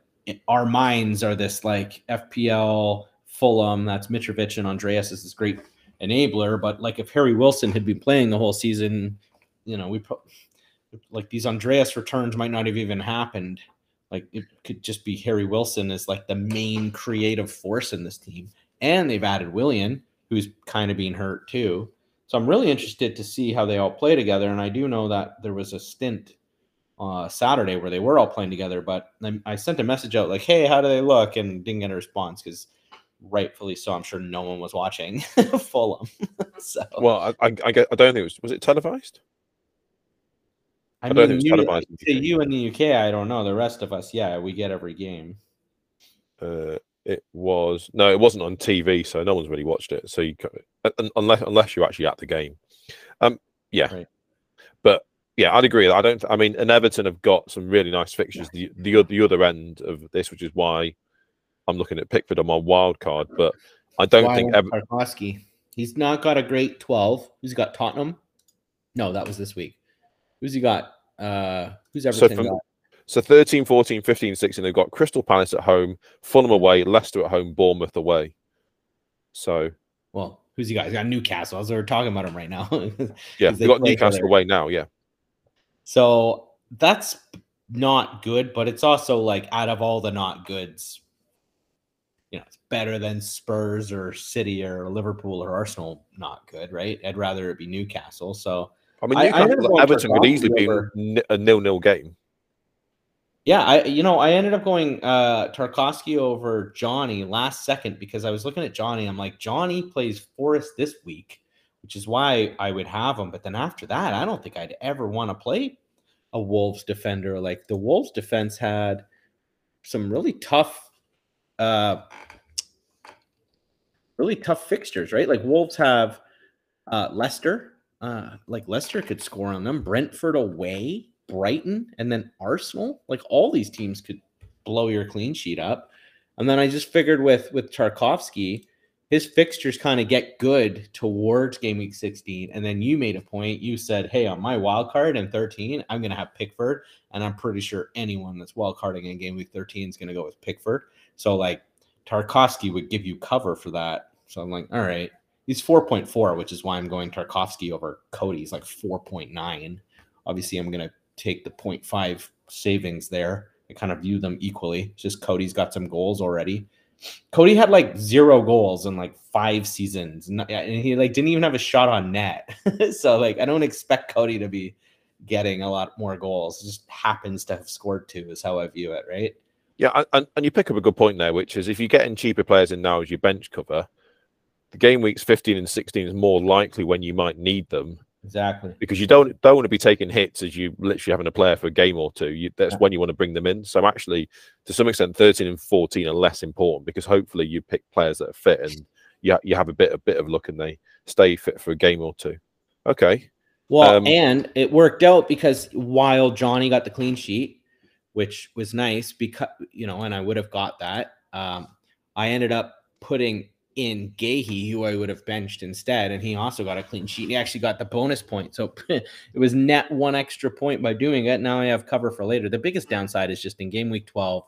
our minds are this like FPL Fulham. That's Mitrovic and Andreas is this great enabler. But like if Harry Wilson had been playing the whole season, you know, we like these Andreas returns might not have even happened. Like it could just be Harry Wilson is like the main creative force in this team, and they've added Willian, who's kind of being hurt too. So I'm really interested to see how they all play together. And I do know that there was a stint uh, Saturday where they were all playing together, but I, I sent a message out like, "Hey, how do they look?" and didn't get a response because rightfully so. I'm sure no one was watching Fulham. so Well, I, I, I, don't think it was. Was it televised? I, I don't mean, think it's you, televised in to the UK. you in the UK, I don't know. The rest of us, yeah, we get every game. Uh, it was no, it wasn't on TV, so no one's really watched it. So you unless unless you're actually at the game, um, yeah. Right. But yeah, I'd agree. I don't. I mean, and Everton have got some really nice fixtures. The the the other end of this, which is why I'm looking at Pickford on my wild card. But I don't think Why Ever-. He's not got a great 12. Who's he got Tottenham? No, that was this week. Who's he got? Uh who's So from- got? So 13, 14, 15, 16, they've got Crystal Palace at home, Fulham away, Leicester at home, Bournemouth away. So Well, who's he got? He's got Newcastle. As we're talking about him right now. yeah, they've got Newcastle away now. Yeah, So that's not good, but it's also like out of all the not goods, you know, it's better than Spurs or City or Liverpool or Arsenal. Not good, right? I'd rather it be Newcastle. So I mean, I- I Newcastle, going Everton could easily be over- a nil-nil game. Yeah, I you know I ended up going uh Tarkowski over Jonny last second because I was looking at Jonny. I'm like Jonny plays Forest this week, which is why I would have him. But then after that, I don't think I'd ever want to play a Wolves defender. Like the Wolves defense had some really tough, uh, really tough fixtures, right? Like Wolves have uh, Leicester. Uh, like Leicester could score on them. Brentford away, Brighton, and then Arsenal. Like all these teams could blow your clean sheet up. And then I just figured with with Tarkowski, his fixtures kind of get good towards game week 16. And then you made a point. You said, Hey, on my wild card in 13, I'm gonna have Pickford. And I'm pretty sure anyone that's wild carding in game week 13 is gonna go with Pickford. So like Tarkowski would give you cover for that. So I'm like, all right. He's 4.4, which is why I'm going Tarkowski over Coady. He's like 4.9. Obviously, I'm going to take the 0.5 savings there. I kind of view them equally. It's just Coady's got some goals already. Coady had like zero goals in like five seasons, and and he like didn't even have a shot on net. so like, I don't expect Cody to be getting a lot more goals. It just happens to have scored two, is how I view it. Right? Yeah, and- and, and you pick up a good point there, which is if you're getting cheaper players in now as your bench cover, the game weeks 15 and 16 is more likely when you might need them Exactly. because you don't don't want to be taking hits as you literally having a player for a game or two. You, that's Yeah. when you want to bring them in. So actually, to some extent, 13 and 14 are less important because hopefully you pick players that are fit and you you have a bit a bit of luck and they stay fit for a game or two. Okay, Well, Um, and it worked out because while Jonny got the clean sheet, which was nice because you know, and I would have got that. Um, I ended up putting in Guéhi, who I would have benched instead, and he also got a clean sheet. He actually got the bonus point, so it was net one extra point by doing it. Now I have cover for later. The biggest downside is just in game week twelve,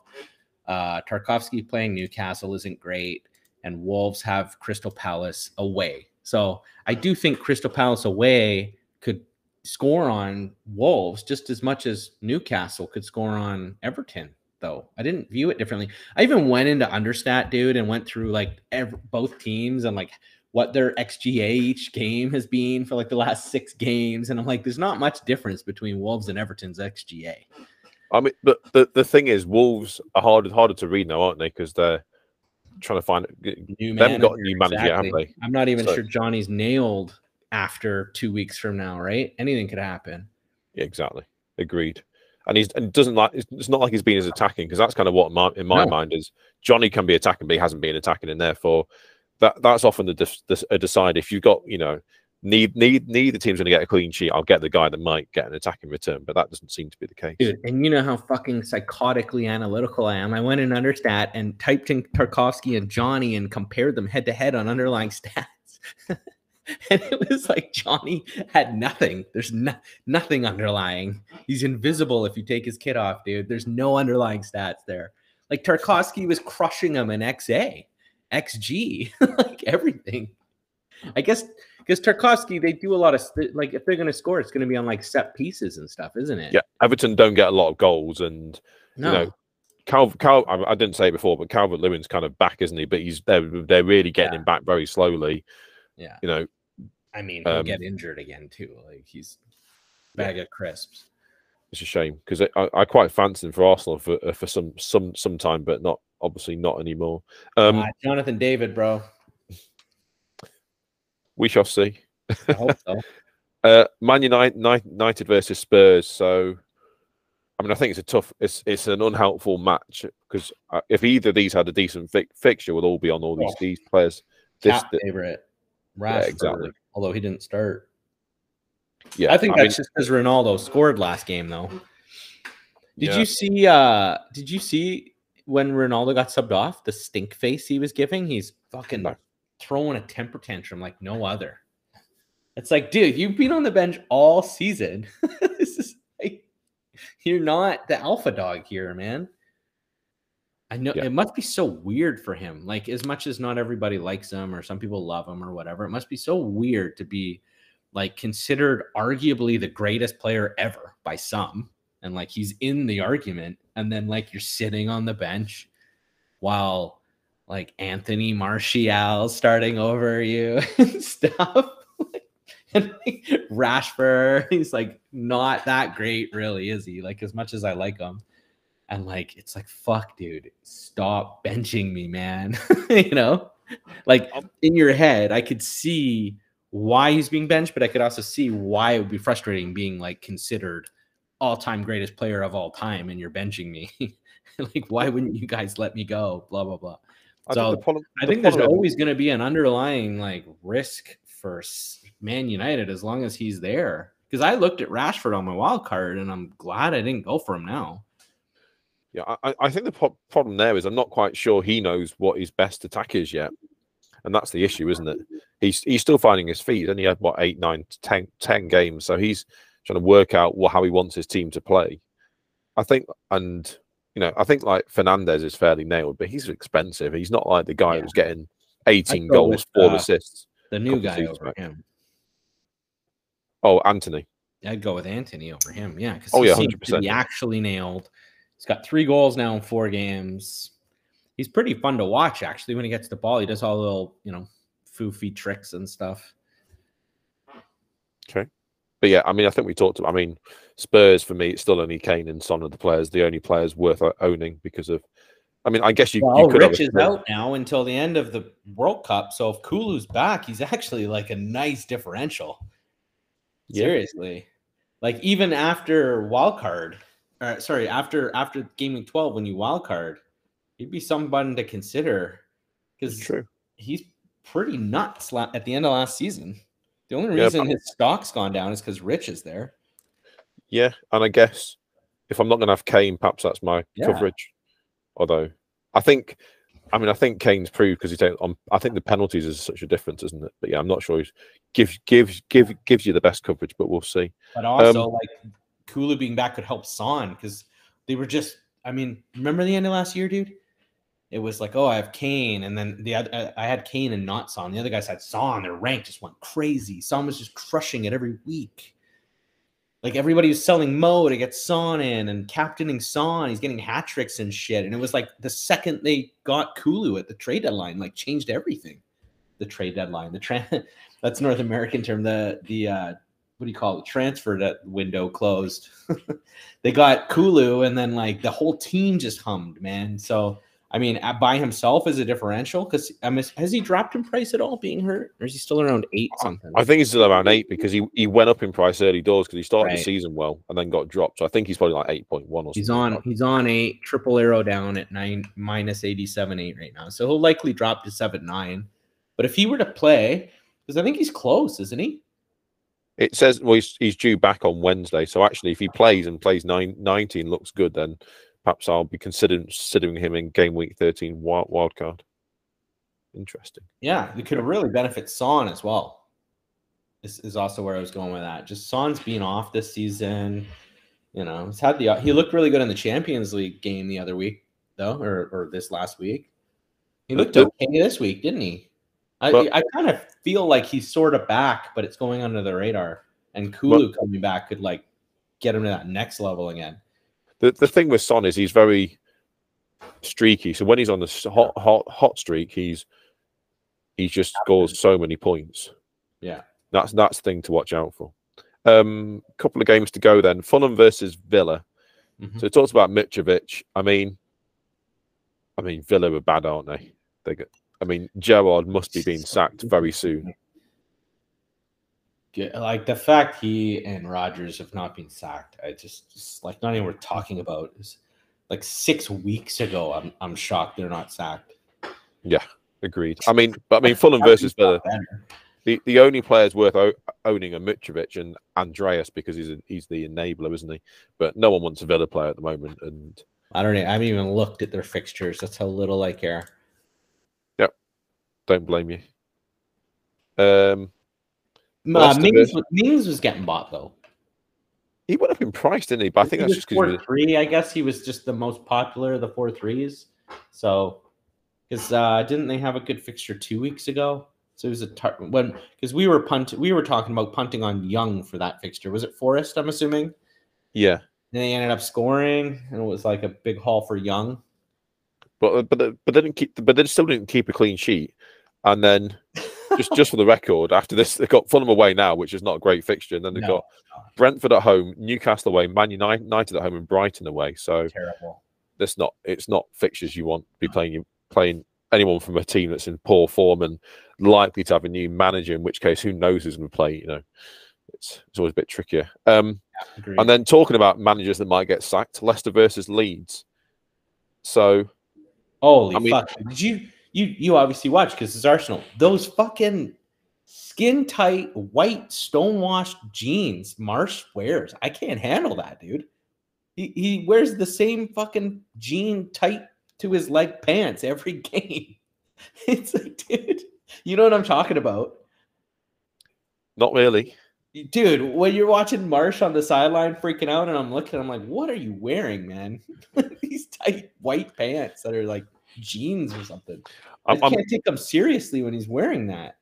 uh, Tarkowski playing Newcastle isn't great, and Wolves have Crystal Palace away. So I do think Crystal Palace away could score on Wolves just as much as Newcastle could score on Everton. Though I didn't view it differently. I even went into Understat, dude, and went through like ev both teams and like what their XGA each game has been for like the last six games, and I'm like, there's not much difference between Wolves and Everton's XGA. I mean, but the, the thing is, Wolves are harder harder to read now, aren't they? Because they're trying to find. New They haven't got a new manager yet, have they? I'm not even So- sure Jonny's nailed after two weeks from now, right? Anything could happen. Yeah, exactly. Agreed. And he's and doesn't like. It's not like he's been as attacking because that's kind of what my, in my No. mind is Jonny can be attacking, but he hasn't been attacking, and therefore that that's often the, the a decide. If you've got you know need need neither team's going to get a clean sheet, I'll get the guy that might get an attacking return, but that doesn't seem to be the case. Dude, and you know how fucking psychotically analytical I am. I went in Understat and typed in Tarkowski and Jonny and compared them head to head on underlying stats. and it was like Jonny had nothing. There's no, nothing underlying. He's invisible if you take his kit off, dude. There's no underlying stats there. Like Tarkowski was crushing him in XA, XG, like everything. I guess because Tarkowski, they do a lot of like if they're going to score, it's going to be on like set pieces and stuff, isn't it? Yeah, Everton don't get a lot of goals, and No. know, Cal, Cal, I, I didn't say it before, but Calvert Lewin's kind of back, isn't he? But he's they're they're really getting Yeah. him back very slowly. Yeah. You know, I mean, he'll Um, get injured again too. Like he's bag of crisps. it's a shame because I, I quite fancy him for Arsenal for uh, for some some some time, but not obviously not anymore. Um, Uh, Jonathan David, bro. we shall see. I hope so. Uh, Man United, United versus Spurs. So, I mean, I think it's a tough. It's it's an unhelpful match because uh, if either of these had a decent fi- fixture, we'll all be on all these Oh. these players. This, favorite. Rashford, Yeah, exactly. Although he didn't start. yeah, I think mean, that's just because Ronaldo scored last game, though. Did Yeah. you see? uh Did you see when Ronaldo got subbed off? The stink face he was giving. He's fucking throwing a temper tantrum like no other. It's like, dude, you've been on the bench all season. this is like you're not the alpha dog here, man. I know Yeah. it must be so weird for him. Like, as much as not everybody likes him or some people love him or whatever, it must be so weird to be like considered arguably the greatest player ever by some. and like he's in the argument, and then like you're sitting on the bench while like Anthony Martial starting over you and stuff. and like, Rashford, he's like not that great, really, is he? Like as much as I like him, and like it's like fuck, dude, stop benching me, man. you know, like um, in your head, I could see why he's being benched, but I could also see why it would be frustrating being like considered all-time greatest player of all time, and you're benching me. like, why wouldn't you guys let me go? Blah blah blah. I So, think, the problem, I think there's always going to be an underlying like risk for Man United as long as he's there. Because I looked at Rashford on my wild card, and I'm glad I didn't go for him now. Yeah, I, I think the pro- problem there is I'm not quite sure he knows what his best attack is yet, and that's the issue, isn't it? He's he's still finding his feet. Then he had what eight, nine, ten, ten games, so he's trying to work out what, how he wants his team to play. I think, and you know, I think like Fernandes is fairly nailed, but he's expensive. He's not like the guy Yeah. who's getting 18 goals, with, four uh, assists. The new guy over back. him. Oh, Antony. I'd go with Antony over him. Yeah, because Oh, he yeah, seems to be actually nailed. He's got three goals now in four games. He's pretty fun to watch, actually. When he gets the ball, he does all the little, you know, foofy tricks and stuff. Okay. But yeah, I mean, I think we talked about. I mean, Spurs for me, it's still only Kane and Son are the players, the only players worth owning because of. I mean, I guess you, you Well, could Rich is out now until the end of the World Cup. So if Kulu's back, he's actually like a nice differential. Yeah. Seriously, like even after wild card, or sorry, after after game week twelve, when you wild card, he'd be somebody to consider because true. he's pretty nuts la- at the end of last season. The only reason but- his stock's gone down is because Rich is there. Yeah, and I guess if I'm not going to have Kane, perhaps that's my Yeah. coverage. Although I think, I mean, I think Kane's proved because he takes on. I think the penalties is such a difference, isn't it? But yeah, I'm not sure. He gives gives give gives you the best coverage, but we'll see. But also, Um, like Kulu being back could help Son because they were just. I mean, remember the end of last year, dude? It was like, oh, I have Kane, and then the other, I- had Kane and not Son. The other guys had Son. Their rank just went crazy. Son was just crushing it every week. Like everybody was selling Mo to get Son in and captaining Son. He's getting hat tricks and shit. And it was like the second they got Kulu at the trade deadline, like changed everything. The trade deadline, the tra- that's North American term. The the uh, what do you call it? Transfer that window closed. they got Kulu, and then like the whole team just hummed, man. So I mean, uh, by himself is a differential because I mean, has he dropped in price at all, being hurt, or is he still around eight something? I think he's still around eight because he, he went up in price early doors because he started the season well and then got dropped. So I think he's probably like eight point one or something. He's on he's on eight, triple arrow down at nine minus eighty seven eight right now. So he'll likely drop to seven nine. But if he were to play, because I think he's close, isn't he? It says well he's, he's due back on Wednesday. So actually, if he plays and plays nine, 19 looks good, then perhaps I'll be considering considering him in game week thirteen wild, wild card. Interesting. Yeah, it could really benefit Son as well. This is also where I was going with that. Just Son's being off this season. You know, he's had the he looked really good in the Champions League game the other week, though, or or this last week. He looked okay this week, didn't he? I I kind of feel like he's sort of back, but it's going under the radar. And Kulu coming back could like get him to that next level again. The the thing with Son is he's very streaky. So when he's on the hot hot hot streak, he's he just scores so many points. Yeah. That's that's the thing to watch out for. Um, couple of games to go then. Fulham versus Villa. Mhm. So it talks about Mitrovic. I mean, I mean Villa are bad, aren't they? They get. I mean Gerrard must be being sacked very soon. Like the fact he and Rodgers have not been sacked, I just, just like not even worth talking about. Is like six weeks ago. I'm I'm shocked they're not sacked. Yeah, agreed. I mean, but I mean Fulham versus Villa. The, the only players worth o- owning are Mitrovic and Andreas because he's a, he's the enabler, isn't he? But no one wants a Villa player at the moment, and I don't. Know, I haven't even looked at their fixtures. That's how little I care. Don't blame you. Um, Uh, Mings, versus- Mings was getting bought though. he went up in price, didn't he? But I think He that's was just because four was, three. I guess he was just the most popular of the four threes. So, because uh, didn't they have a good fixture two weeks ago? So it was a tar- when because we were punt we were talking about punting on Young for that fixture. Was it Forest? I'm assuming. yeah. And they ended up scoring, and it was like a big haul for Young. But but but they didn't keep but they still didn't keep a clean sheet. And then just just for the record, after this they got Fulham away now, which is not a great fixture. And then they've No, got Brentford at home, Newcastle away, Man United at home, and Brighton away. So terrible. that's not it's not fixtures you want to be playing playing anyone from a team that's in poor form and likely to have a new manager, in which case who knows who's going to play, you know. It's it's always a bit trickier. Um and then talking about managers that might get sacked, Leicester versus Leeds. So Holy I mean- fuck! Did you you you obviously watch because it's Arsenal? Those fucking skin tight white stonewashed jeans Marsch wears. I can't handle that, dude. He he wears the same fucking jean tight to his leg pants every game. It's like, dude, you know what I'm talking about. not really. Dude, when you're watching Marsch on the sideline freaking out, and I'm looking, I'm like, what are you wearing, man? These tight white pants that are like jeans or something. I I'm, can't take him seriously when he's wearing that.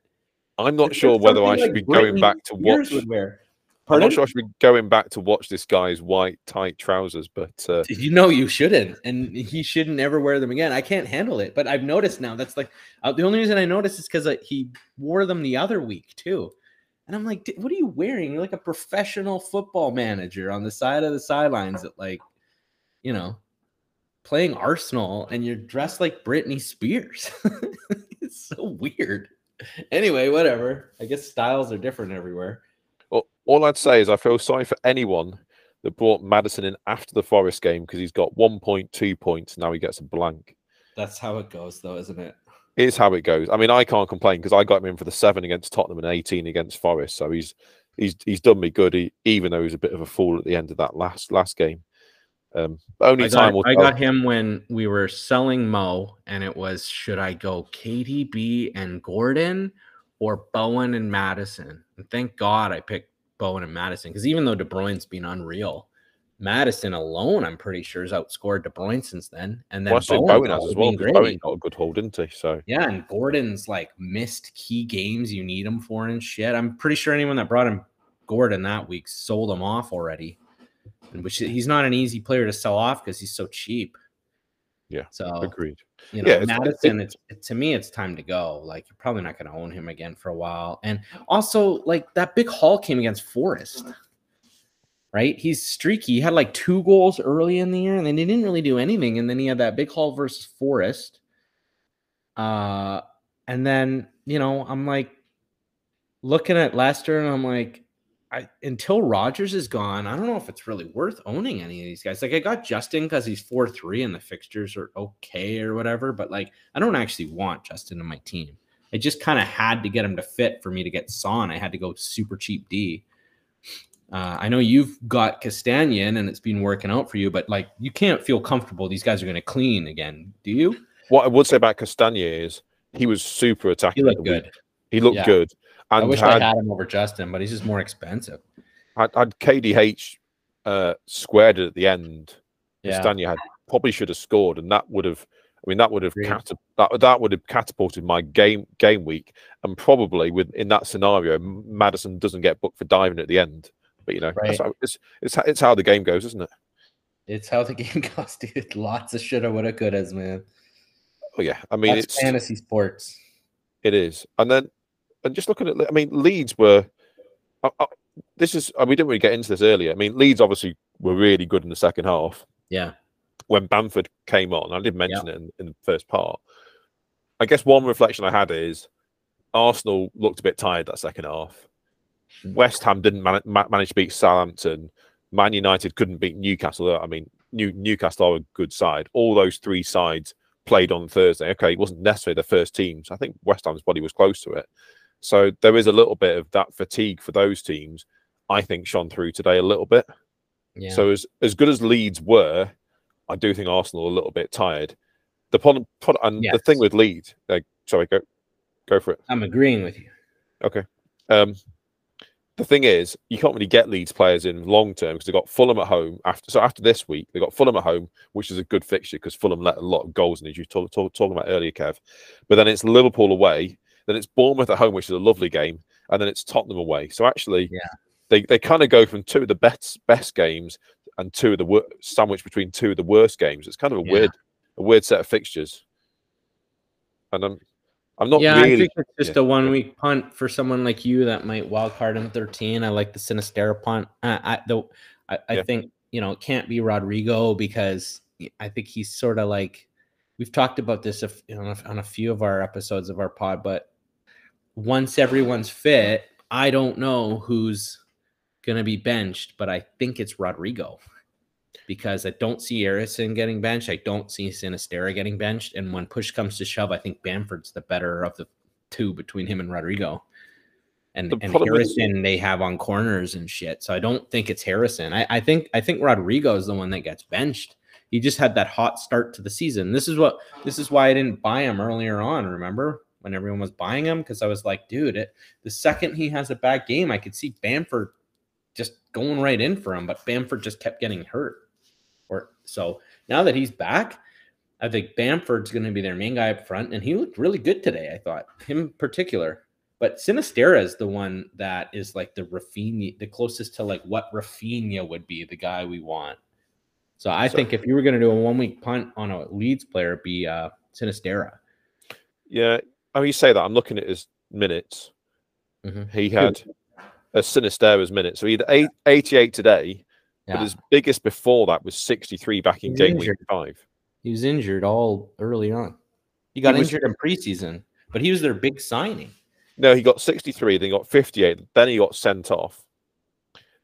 I'm not It's sure whether I should be going back to watch. Would wear. I'm not sure I should be going back to watch this guy's white tight trousers, but uh, You know you shouldn't, and he shouldn't ever wear them again. I can't handle it, but I've noticed now. That's like uh, the only reason I noticed is because uh, he wore them the other week too, and I'm like, "D- what are you wearing? You're like a professional football manager on the side of the sidelines at like, you know, playing Arsenal, and you're dressed like Britney Spears. it's so weird. Anyway, whatever. I guess styles are different everywhere. all, all I'd say is I feel sorry for anyone that brought Maddison in after the Forest game because he's got 1.2 points. Now he gets a blank. That's how it goes, though, isn't it? It's how it goes. I mean, I can't complain because I got him in for the seven against Tottenham and 18 against Forest. So he's he's he's done me good, he, even though he was a bit of a fool at the end of that last last game. Um, only I time got, will I got him when we were selling Mo, and it was should I go KDB and Gordon or Bowen and Maddison? And thank God I picked Bowen and Maddison because even though De Bruyne's been unreal, Maddison alone, I'm pretty sure, has outscored De Bruyne since then. And then Well, Bowen's Bowen has as well. Bowen got a good hold, didn't he? So Yeah, and Gordon's like missed key games you need him for and shit. I'm pretty sure anyone that brought him Gordon that week sold him off already. Which he's not an easy player to sell off because he's so cheap. Yeah, So agreed. you know, Yeah, it's- Maddison, it's it, to me, it's time to go. Like you're probably not going to own him again for a while. And also, like that big haul came against Forest, right? He's streaky. He had like two goals early in the year, and then he didn't really do anything. And then he had that big haul versus Forest. Uh, and then you know, I'm like looking at Leicester, and I'm like, I until Rodgers is gone, I don't know if it's really worth owning any of these guys. Like I got Justin because he's four three and the fixtures are okay or whatever, but like I don't actually want Justin in my team. I just kind of had to get him to fit for me to get Son. I had to go super cheap D. Uh, I know you've got Castagne and it's been working out for you, but like you can't feel comfortable. These guys are going to clean again, do you? What I would say about Castagne is he was super attacking. He looked at the week. good. He looked Yeah. good. I wish had, I had him over Justin, but he's just more expensive. had, had KDH uh, squared it at the end, Yeah, Castagne had probably should have scored, and that would have. I mean, that would have catap- that that would have catapulted my game game week, and probably with in that scenario, Maddison doesn't get booked for diving at the end. But you know, Right. how, it's it's it's how the game goes, isn't it? it's how the game goes, dude. Lots of shoulda, woulda, couldas, man. Oh yeah, I mean, That's it's fantasy sports. It is, and then and just looking at, I mean, Leeds were. I, I, this is we didn't really get into this earlier. I mean, Leeds obviously were really good in the second half Yeah, when Bamford came on. I did mention it in, in the first part. I guess one reflection I had is Arsenal looked a bit tired that second half. West Ham didn't man- ma- manage to beat Southampton. Man United couldn't beat Newcastle. I mean, New- Newcastle are a good side. All those three sides played on Thursday. Okay, it wasn't necessarily the first teams. I think West Ham's body was close to it. So there is a little bit of that fatigue for those teams. I think shone through today a little bit. yeah. So as as good as Leeds were, I do think Arsenal are a little bit tired. The problem, and the thing with Leeds, like, sorry, go go for it. I'm agreeing with you. Okay. Um, the thing is, you can't really get Leeds players in long term because they got Fulham at home after. So after this week, they got Fulham at home, which is a good fixture because Fulham let a lot of goals in, as you talk, talk, talking about earlier, Kev. But then it's Liverpool away, then it's Bournemouth at home, which is a lovely game, and then it's Tottenham away. So actually, Yeah. they they kind of go from two of the best best games and two of the wor- sandwiched between two of the worst games. It's kind of a Yeah. weird, a weird set of fixtures. And I'm, I'm not yeah, I really. think it's just yeah, a one week punt for someone like you that might wild card in 13. I like the Sinisterra punt. Uh, I though I, I Yeah. think you know it can't be Rodrigo because I think he's sort of like we've talked about this on a, on a few of our episodes of our pod, but once everyone's fit, I don't know who's gonna be benched, but I think it's Rodrigo because I don't see Harrison getting benched. I don't see Sinisterra getting benched. And when push comes to shove, I think Bamford's the better of the two between him and Rodrigo. And, The and problem is- Harrison they have on corners and shit. So I don't think it's Harrison. I, I think I think Rodrigo is the one that gets benched. He just had that hot start to the season. This is what this is why I didn't buy him earlier on. Remember when everyone was buying him? Because I was like, dude, it, the second he has a bad game, I could see Bamford just going right in for him, but Bamford just kept getting hurt. Or so now that he's back, I think Bamford's going to be their main guy up front, and he looked really good today. I thought him in particular, but Sinisterra is the one that is like the Rafinha, the closest to like what Rafinha would be, the guy we want. So I So- think if you were going to do a one week punt on a Leeds player, it'd be uh, Sinisterra. Yeah, I mean, you say that. I'm looking at his minutes. Mhm. He had a Sinisterra's minutes. So he had eight, 88 today, but his biggest before that was 63 back in game week five. He was injured all early on. He got He was- injured in preseason, but he was their big signing No, he got 63, then he got 58, then he got sent off.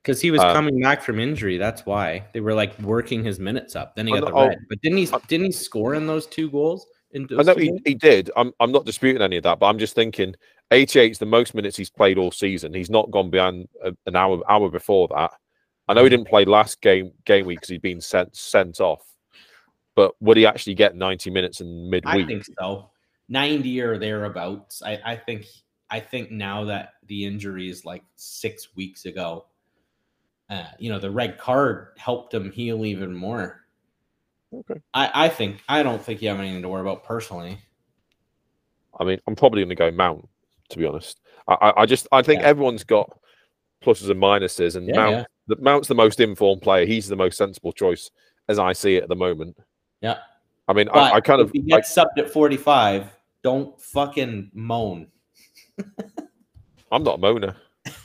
because he was Um, coming back from injury. That's why they were like working his minutes up. Then he got the oh, red. But didn't he? Didn't he score in those two goals? I know he, he did. I'm, I'm not disputing any of that, but I'm just thinking 88 is the most minutes he's played all season. He's not gone beyond a, an hour hour before that. I know he didn't play last game game week because he'd been sent sent off. But would he actually get 90 minutes in midweek? I think so. Ninety or thereabouts. I, I think. I think now that the injury is like six weeks ago, uh, you know, the red card helped him heal even more. Okay. I, I think I don't think you have anything to worry about personally. I mean, I'm probably going to go Mount, to be honest. I, I, I just, I think Yeah. everyone's got pluses and minuses, and Yeah, Mount, yeah. the Mount's the most informed player. He's the most sensible choice, as I see it at the moment. Yeah. I mean, I, I kind if of he like, gets subbed at 45, don't fucking moan. I'm not a moaner.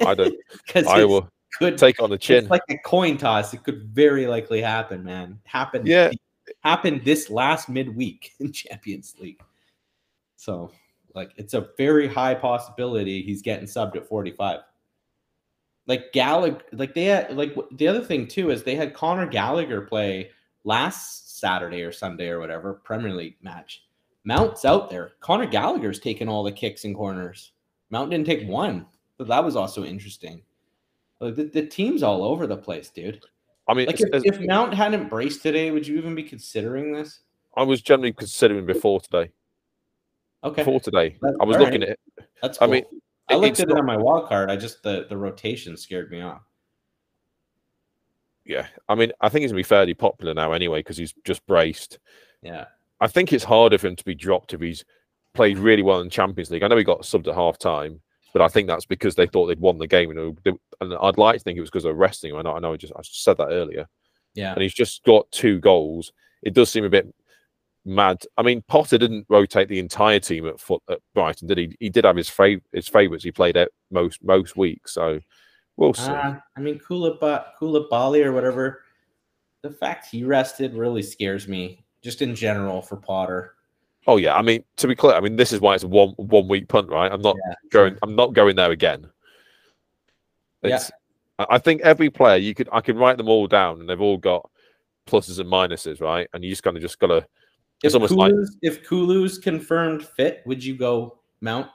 I don't. Because I will could take on the chin. it's like a coin toss. It could very likely happen, man. Happen Yeah. Happened this last midweek in Champions League. So like it's a very high possibility he's getting subbed at 45. Like Gallagher, like they had like the other thing too is they had Conor Gallagher play last Saturday or Sunday or whatever Premier League match. Mount's out there. Conor Gallagher's taking all the kicks and corners. Mount didn't take one. So that was also interesting. Like the, the team's all over the place, dude. I mean, Like if, if Mount hadn't braced today, would you even be considering this? I was generally considering before today. Okay, Before today, That's I was looking right. at it. that's I mean, I looked at it on my wild card. I just the the rotation scared me off. Yeah, I mean, I think he's gonna be fairly popular now anyway because he's just braced. Yeah, I think it's harder for him to be dropped if he's played really well in Champions League. I know he got subbed at half time, but I think that's because they thought they'd won the game. You know, they- and I'd like to think it was because of resting. I know, I know, I just I said that earlier, yeah. and he's just got two goals. It does seem a bit mad. I mean, Potter didn't rotate the entire team at foot at Brighton, did he? He did have his fav- his favourites. He played out most most weeks, so we'll see. Uh, I mean, Kouliba- Koulibaly or whatever. The fact he rested really scares me, just in general for Potter. Oh yeah, I mean to be clear, I mean this is why it's one one week punt, right? I'm not Yeah, going. I'm not going there again. Yeah. It's, I I think every player you could I can write them all down, and they've all got pluses and minuses, right? And you just kind of just gotta. It's If almost like if Kulu's confirmed fit, would you go Mount?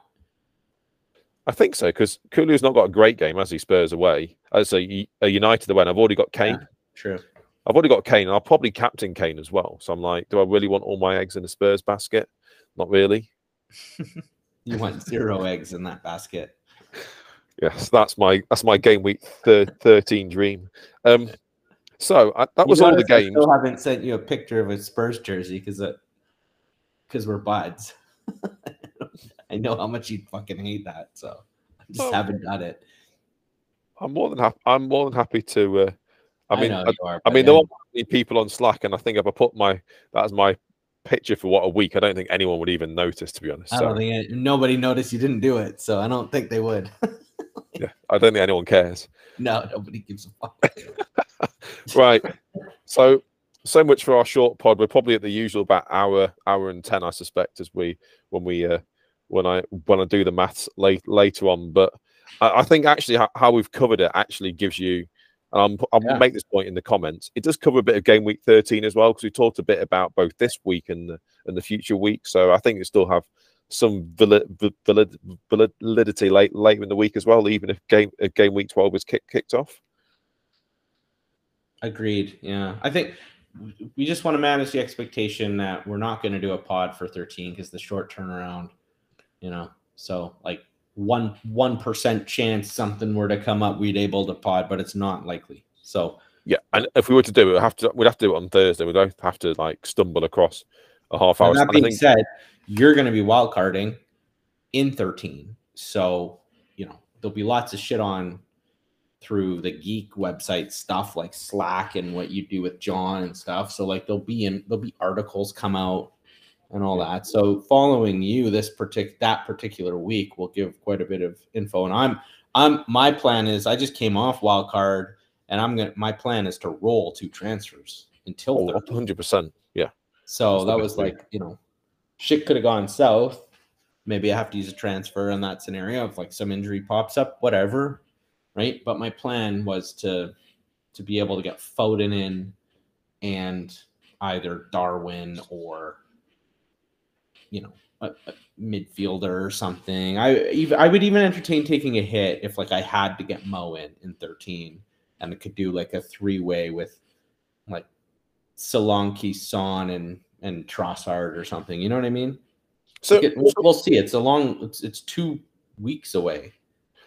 I think so because Kulu's not got a great game as he Spurs away. As a, a United away, and I've already got Kane. Yeah. True. I've already got Kane, and I'll probably captain Kane as well. So I'm like, do I really want all my eggs in the Spurs basket? Not really. You want zero eggs in that basket. Yes, that's my that's my game week thir- thirteen dream. Um, so I, that You was all the notice I games. Still haven't sent you a picture of a Spurs jersey because because we're buds. I know how much you'd fucking hate that, so I just Oh. haven't got it. I'm more than happy. I'm more than happy to. Uh, I mean, I, are, I mean, there are people on Slack, and I think if I put my that's my picture for what a week, I don't think anyone would even notice, to be honest. I don't think it, nobody noticed you didn't do it, so I don't think they would. yeah, I don't think anyone cares. no, nobody gives a fuck. right. So so much for our short pod. We're probably at the usual about hour hour and ten, I suspect, as we when we uh when I when I do the maths late later on. But I, I think actually how, how we've covered it actually gives you. And I'm, I'll Yeah. make this point in the comments. It does cover a bit of game week 13 as well because we talked a bit about both this week and the and the future week. So I think it still have some valid, valid, validity late later in the week as well, even if game game week 12 was kick, kicked off. Agreed. Yeah. I think we just want to manage the expectation that we're not going to do a pod for 13 because the short turnaround, you know, so like one one percent chance something were to come up, we'd able to pod, but it's not likely. So Yeah, and if we were to do it, we'd have to we'd have to do it on Thursday. We don't have to like stumble across a half hour. and that being think said, you're going to be wild carding in 13. So, you know, there'll be lots of shit on through the geek website stuff like Slack and what you do with John and stuff. So like there'll be in there'll be articles come out and all that. So following you this partic that particular week will give quite a bit of info. And I'm I'm my plan is I just came off wild card and I'm gonna my plan is to roll two transfers until 13. hundred percent. Yeah, So that was like, you know, shit could have gone south. Maybe I have to use a transfer in that scenario if like some injury pops up, whatever. Right. But my plan was to to be able to get Foden in and either Darwin or you know, a, a midfielder or something. I even I would even entertain taking a hit if like I had to get Mo in in 13 and it could do like a three-way with like Solanke, Son, and and Trossard or something. You know what I mean? So, Like it- we'll, we'll see. It's a long. It's it's two weeks away,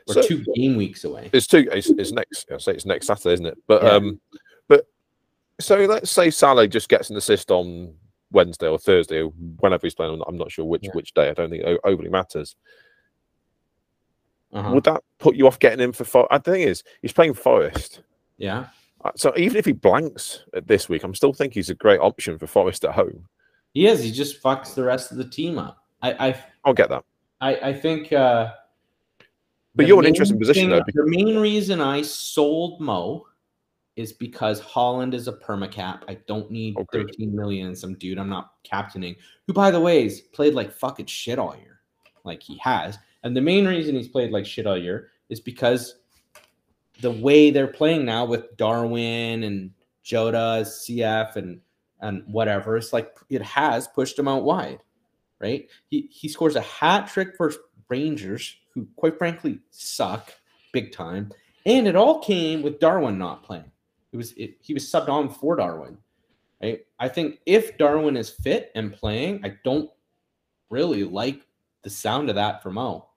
or So- two game weeks away. it's two. It's, it's next. I say it's next Saturday, isn't it? But Yeah. um, but so let's say Salah just gets an assist on Wednesday or Thursday, or whenever he's playing. I'm not- I'm not sure which Yeah. which day. I don't think it overly matters. Uh-huh. Would that put you off getting him for? For I think is he's playing Forest. Yeah, Uh, So even if he blanks this week, I'm still think he's a great option for Forest at home. he is. He just fucks the rest of the team up. I I I'll get that. I, I think. uh But you're in an interesting position, though, thing- The main reason I sold Mo is because Haaland is a permacap. I don't need Agreed. 13 million some dude I'm not captaining, who by the way has played like fucking shit all year. Like he has. And the main reason he's played like shit all year is because the way they're playing now with Darwin and Jota CF and and whatever, it's like it has pushed him out wide, right? He he scores a hat trick versus Rangers, who quite frankly suck big time, and it all came with Darwin not playing. It was it, he was subbed on for Darwin, right? I think if Darwin is fit and playing, I don't really like the sound of that for Mo.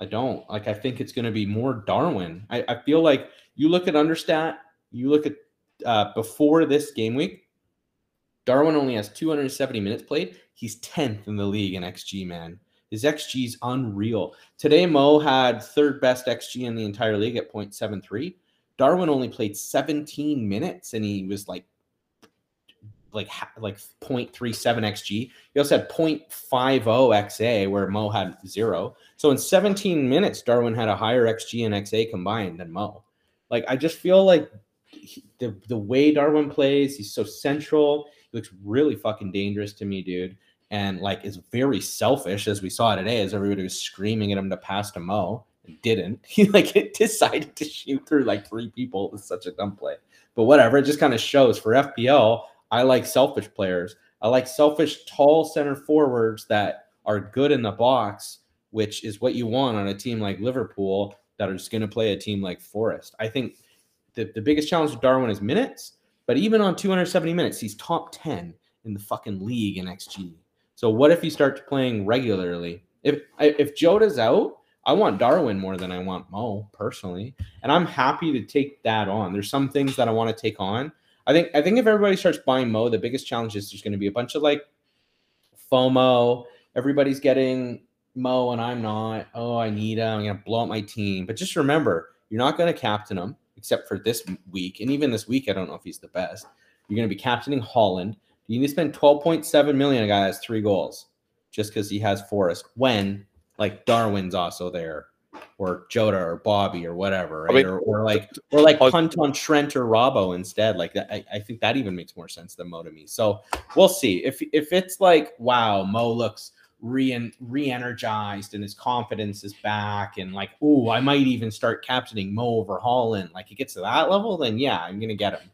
I don't like. I think it's going to be more Darwin. I, I feel like you look at understat, you look at uh, before this game week. Darwin only has 270 minutes played. He's 10th in the league in XG, man. His XG is unreal. Today, Mo had third best XG in the entire league at 0.73. Darwin only played 17 minutes and he was like like like 0.37 xg he also had 0.50 xa where mo had zero. So in 17 minutes darwin had a higher xg and xa combined than mo. Like i just feel like he- the, the way darwin plays he's so central. He looks really fucking dangerous to me dude. And like is very selfish as we saw today as everybody was screaming at him to pass to mo didn't he like it decided to shoot through like three people it was such a dumb play but whatever it just kind of shows for fpl I like selfish players. I like selfish, tall center forwards that are good in the box, which is what you want on a team like Liverpool that are just going to play a team like Forest. I think the, the biggest challenge with Darwin is minutes, but even on 270 minutes, he's top 10 in the fucking league in XG. So what if he starts playing regularly? If if Jota's out, I want Darwin more than I want Mo personally, and I'm happy to take that on. There's some things that I want to take on. I think I think if everybody starts buying Mo, the biggest challenge is there's going to be a bunch of like FOMO. Everybody's getting Mo and I'm not. Oh, I need him. I'm going to blow up my team. But just remember, you're not going to captain him. except for this week. And even this week, I don't know if he's the best. You're going to be captaining Haaland. You need to spend 12.7 million. A guy has three goals just because he has Forest. When like Darwin's also there, or Jota or Bobby or whatever, right? I mean, or, or, like or like punt on Trent or Robbo instead. Like that, I, I think that even makes more sense than Mo to me. So we'll see if if it's like wow, Mo looks re re-energized and his confidence is back and like oh I might even start captaining Mo over Haaland like it gets to that level then yeah I'm gonna get him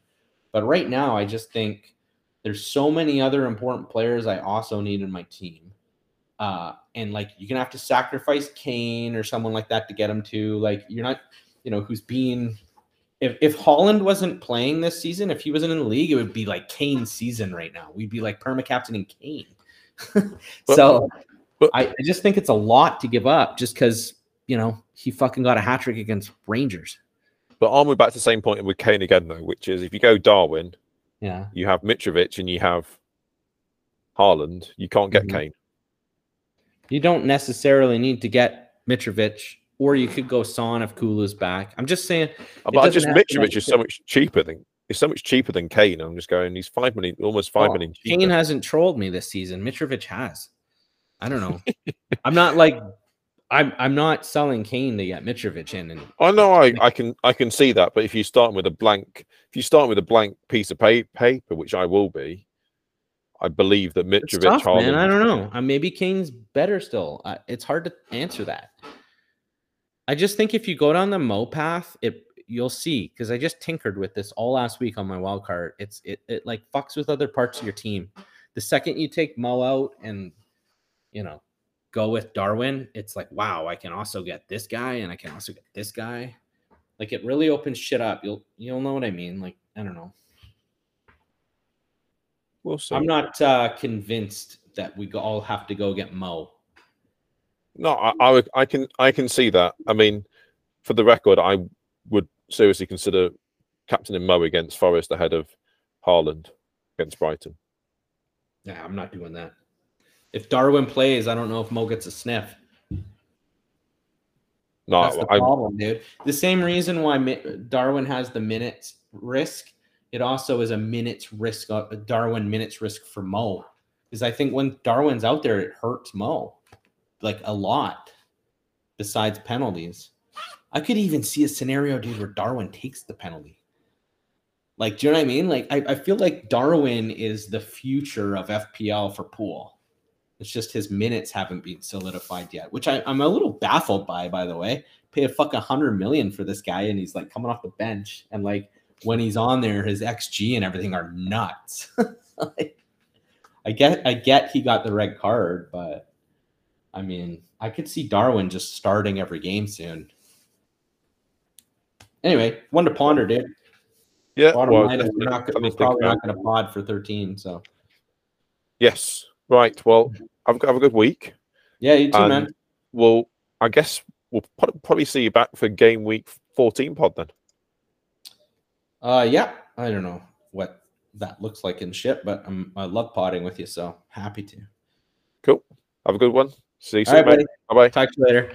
but right now I just think there's so many other important players I also need in my team uh and like you're gonna have to sacrifice Kane or someone like that to get him to like you're not you know who's being if if Haaland wasn't playing this season if he wasn't in the league it would be like Kane's season right now we'd be like perma captaining Kane so but, I, I, just think it's a lot to give up just because, you know, he fucking got a hat trick against Rangers. But aren't we back to the same point with Kane again, though, which is if you go Darwin, yeah, you have Mitrovic and you have Haaland, you can't get mm-hmm. Kane. You don't necessarily need to get Mitrovic, or you could go Son if Kula's back. I'm just saying. Uh, but just Mitrovic is so much cheaper than it's so much cheaper than Kane. I'm just going. He's five million, almost five well, million. Cheaper. Kane hasn't trolled me this season. Mitrovic has. I don't know. I'm not like I'm I'm not selling Kane to get Mitrovic in. And I know I, I can I can see that, but if you start with a blank, if you start with a blank piece of paper, which I will be, I believe that Mitrovic. Tough, man, I don't know. Uh, maybe Kane's better still. Uh, it's hard to answer that. I just think if you go down the Mo path, it you'll see because I just tinkered with this all last week on my wild card. It's it it like fucks with other parts of your team. The second you take Mo out and you know go with Darwin, it's like wow, I can also get this guy and I can also get this guy. Like it really opens shit up. You'll you'll know what I mean. Like I don't know. We'll see. I'm not uh, convinced that we all have to go get Mo. No, I, I, would, I can I can see that. I mean, for the record, I would seriously consider captaining Mo against Forest ahead of Haaland against Brighton. Yeah, I'm not doing that. If Darwin plays, I don't know if Mo gets a sniff. No, that's the I, problem, dude. The same reason why Darwin has the minutes risk, it also is a minutes risk, a uh, Darwin minutes risk for Mo. Because I think when Darwin's out there, it hurts Mo like a lot. Besides penalties, I could even see a scenario, dude, where Darwin takes the penalty. Like, do you know what I mean? Like, I, I feel like Darwin is the future of FPL for Pool. It's just his minutes haven't been solidified yet, which I, I'm a little baffled by, by the way. Pay a fucking hundred million for this guy, and he's like coming off the bench, and like when he's on there, his XG and everything are nuts. like, I get, I get he got the red card, but I mean, I could see Darwin just starting every game soon anyway, one to ponder, dude. Yeah. Bottom well, line is we're, not, we're probably not going to pod for 13. So. Yes. Right. Well, have, have a good week. Yeah, you too, and man. Well, I guess we'll probably see you back for game week 14 pod then. Uh, yeah. I don't know what that looks like in shit, but I'm, I love potting with you, so happy to. Cool. Have a good one. See you soon, right, Bye bye. Talk to you later.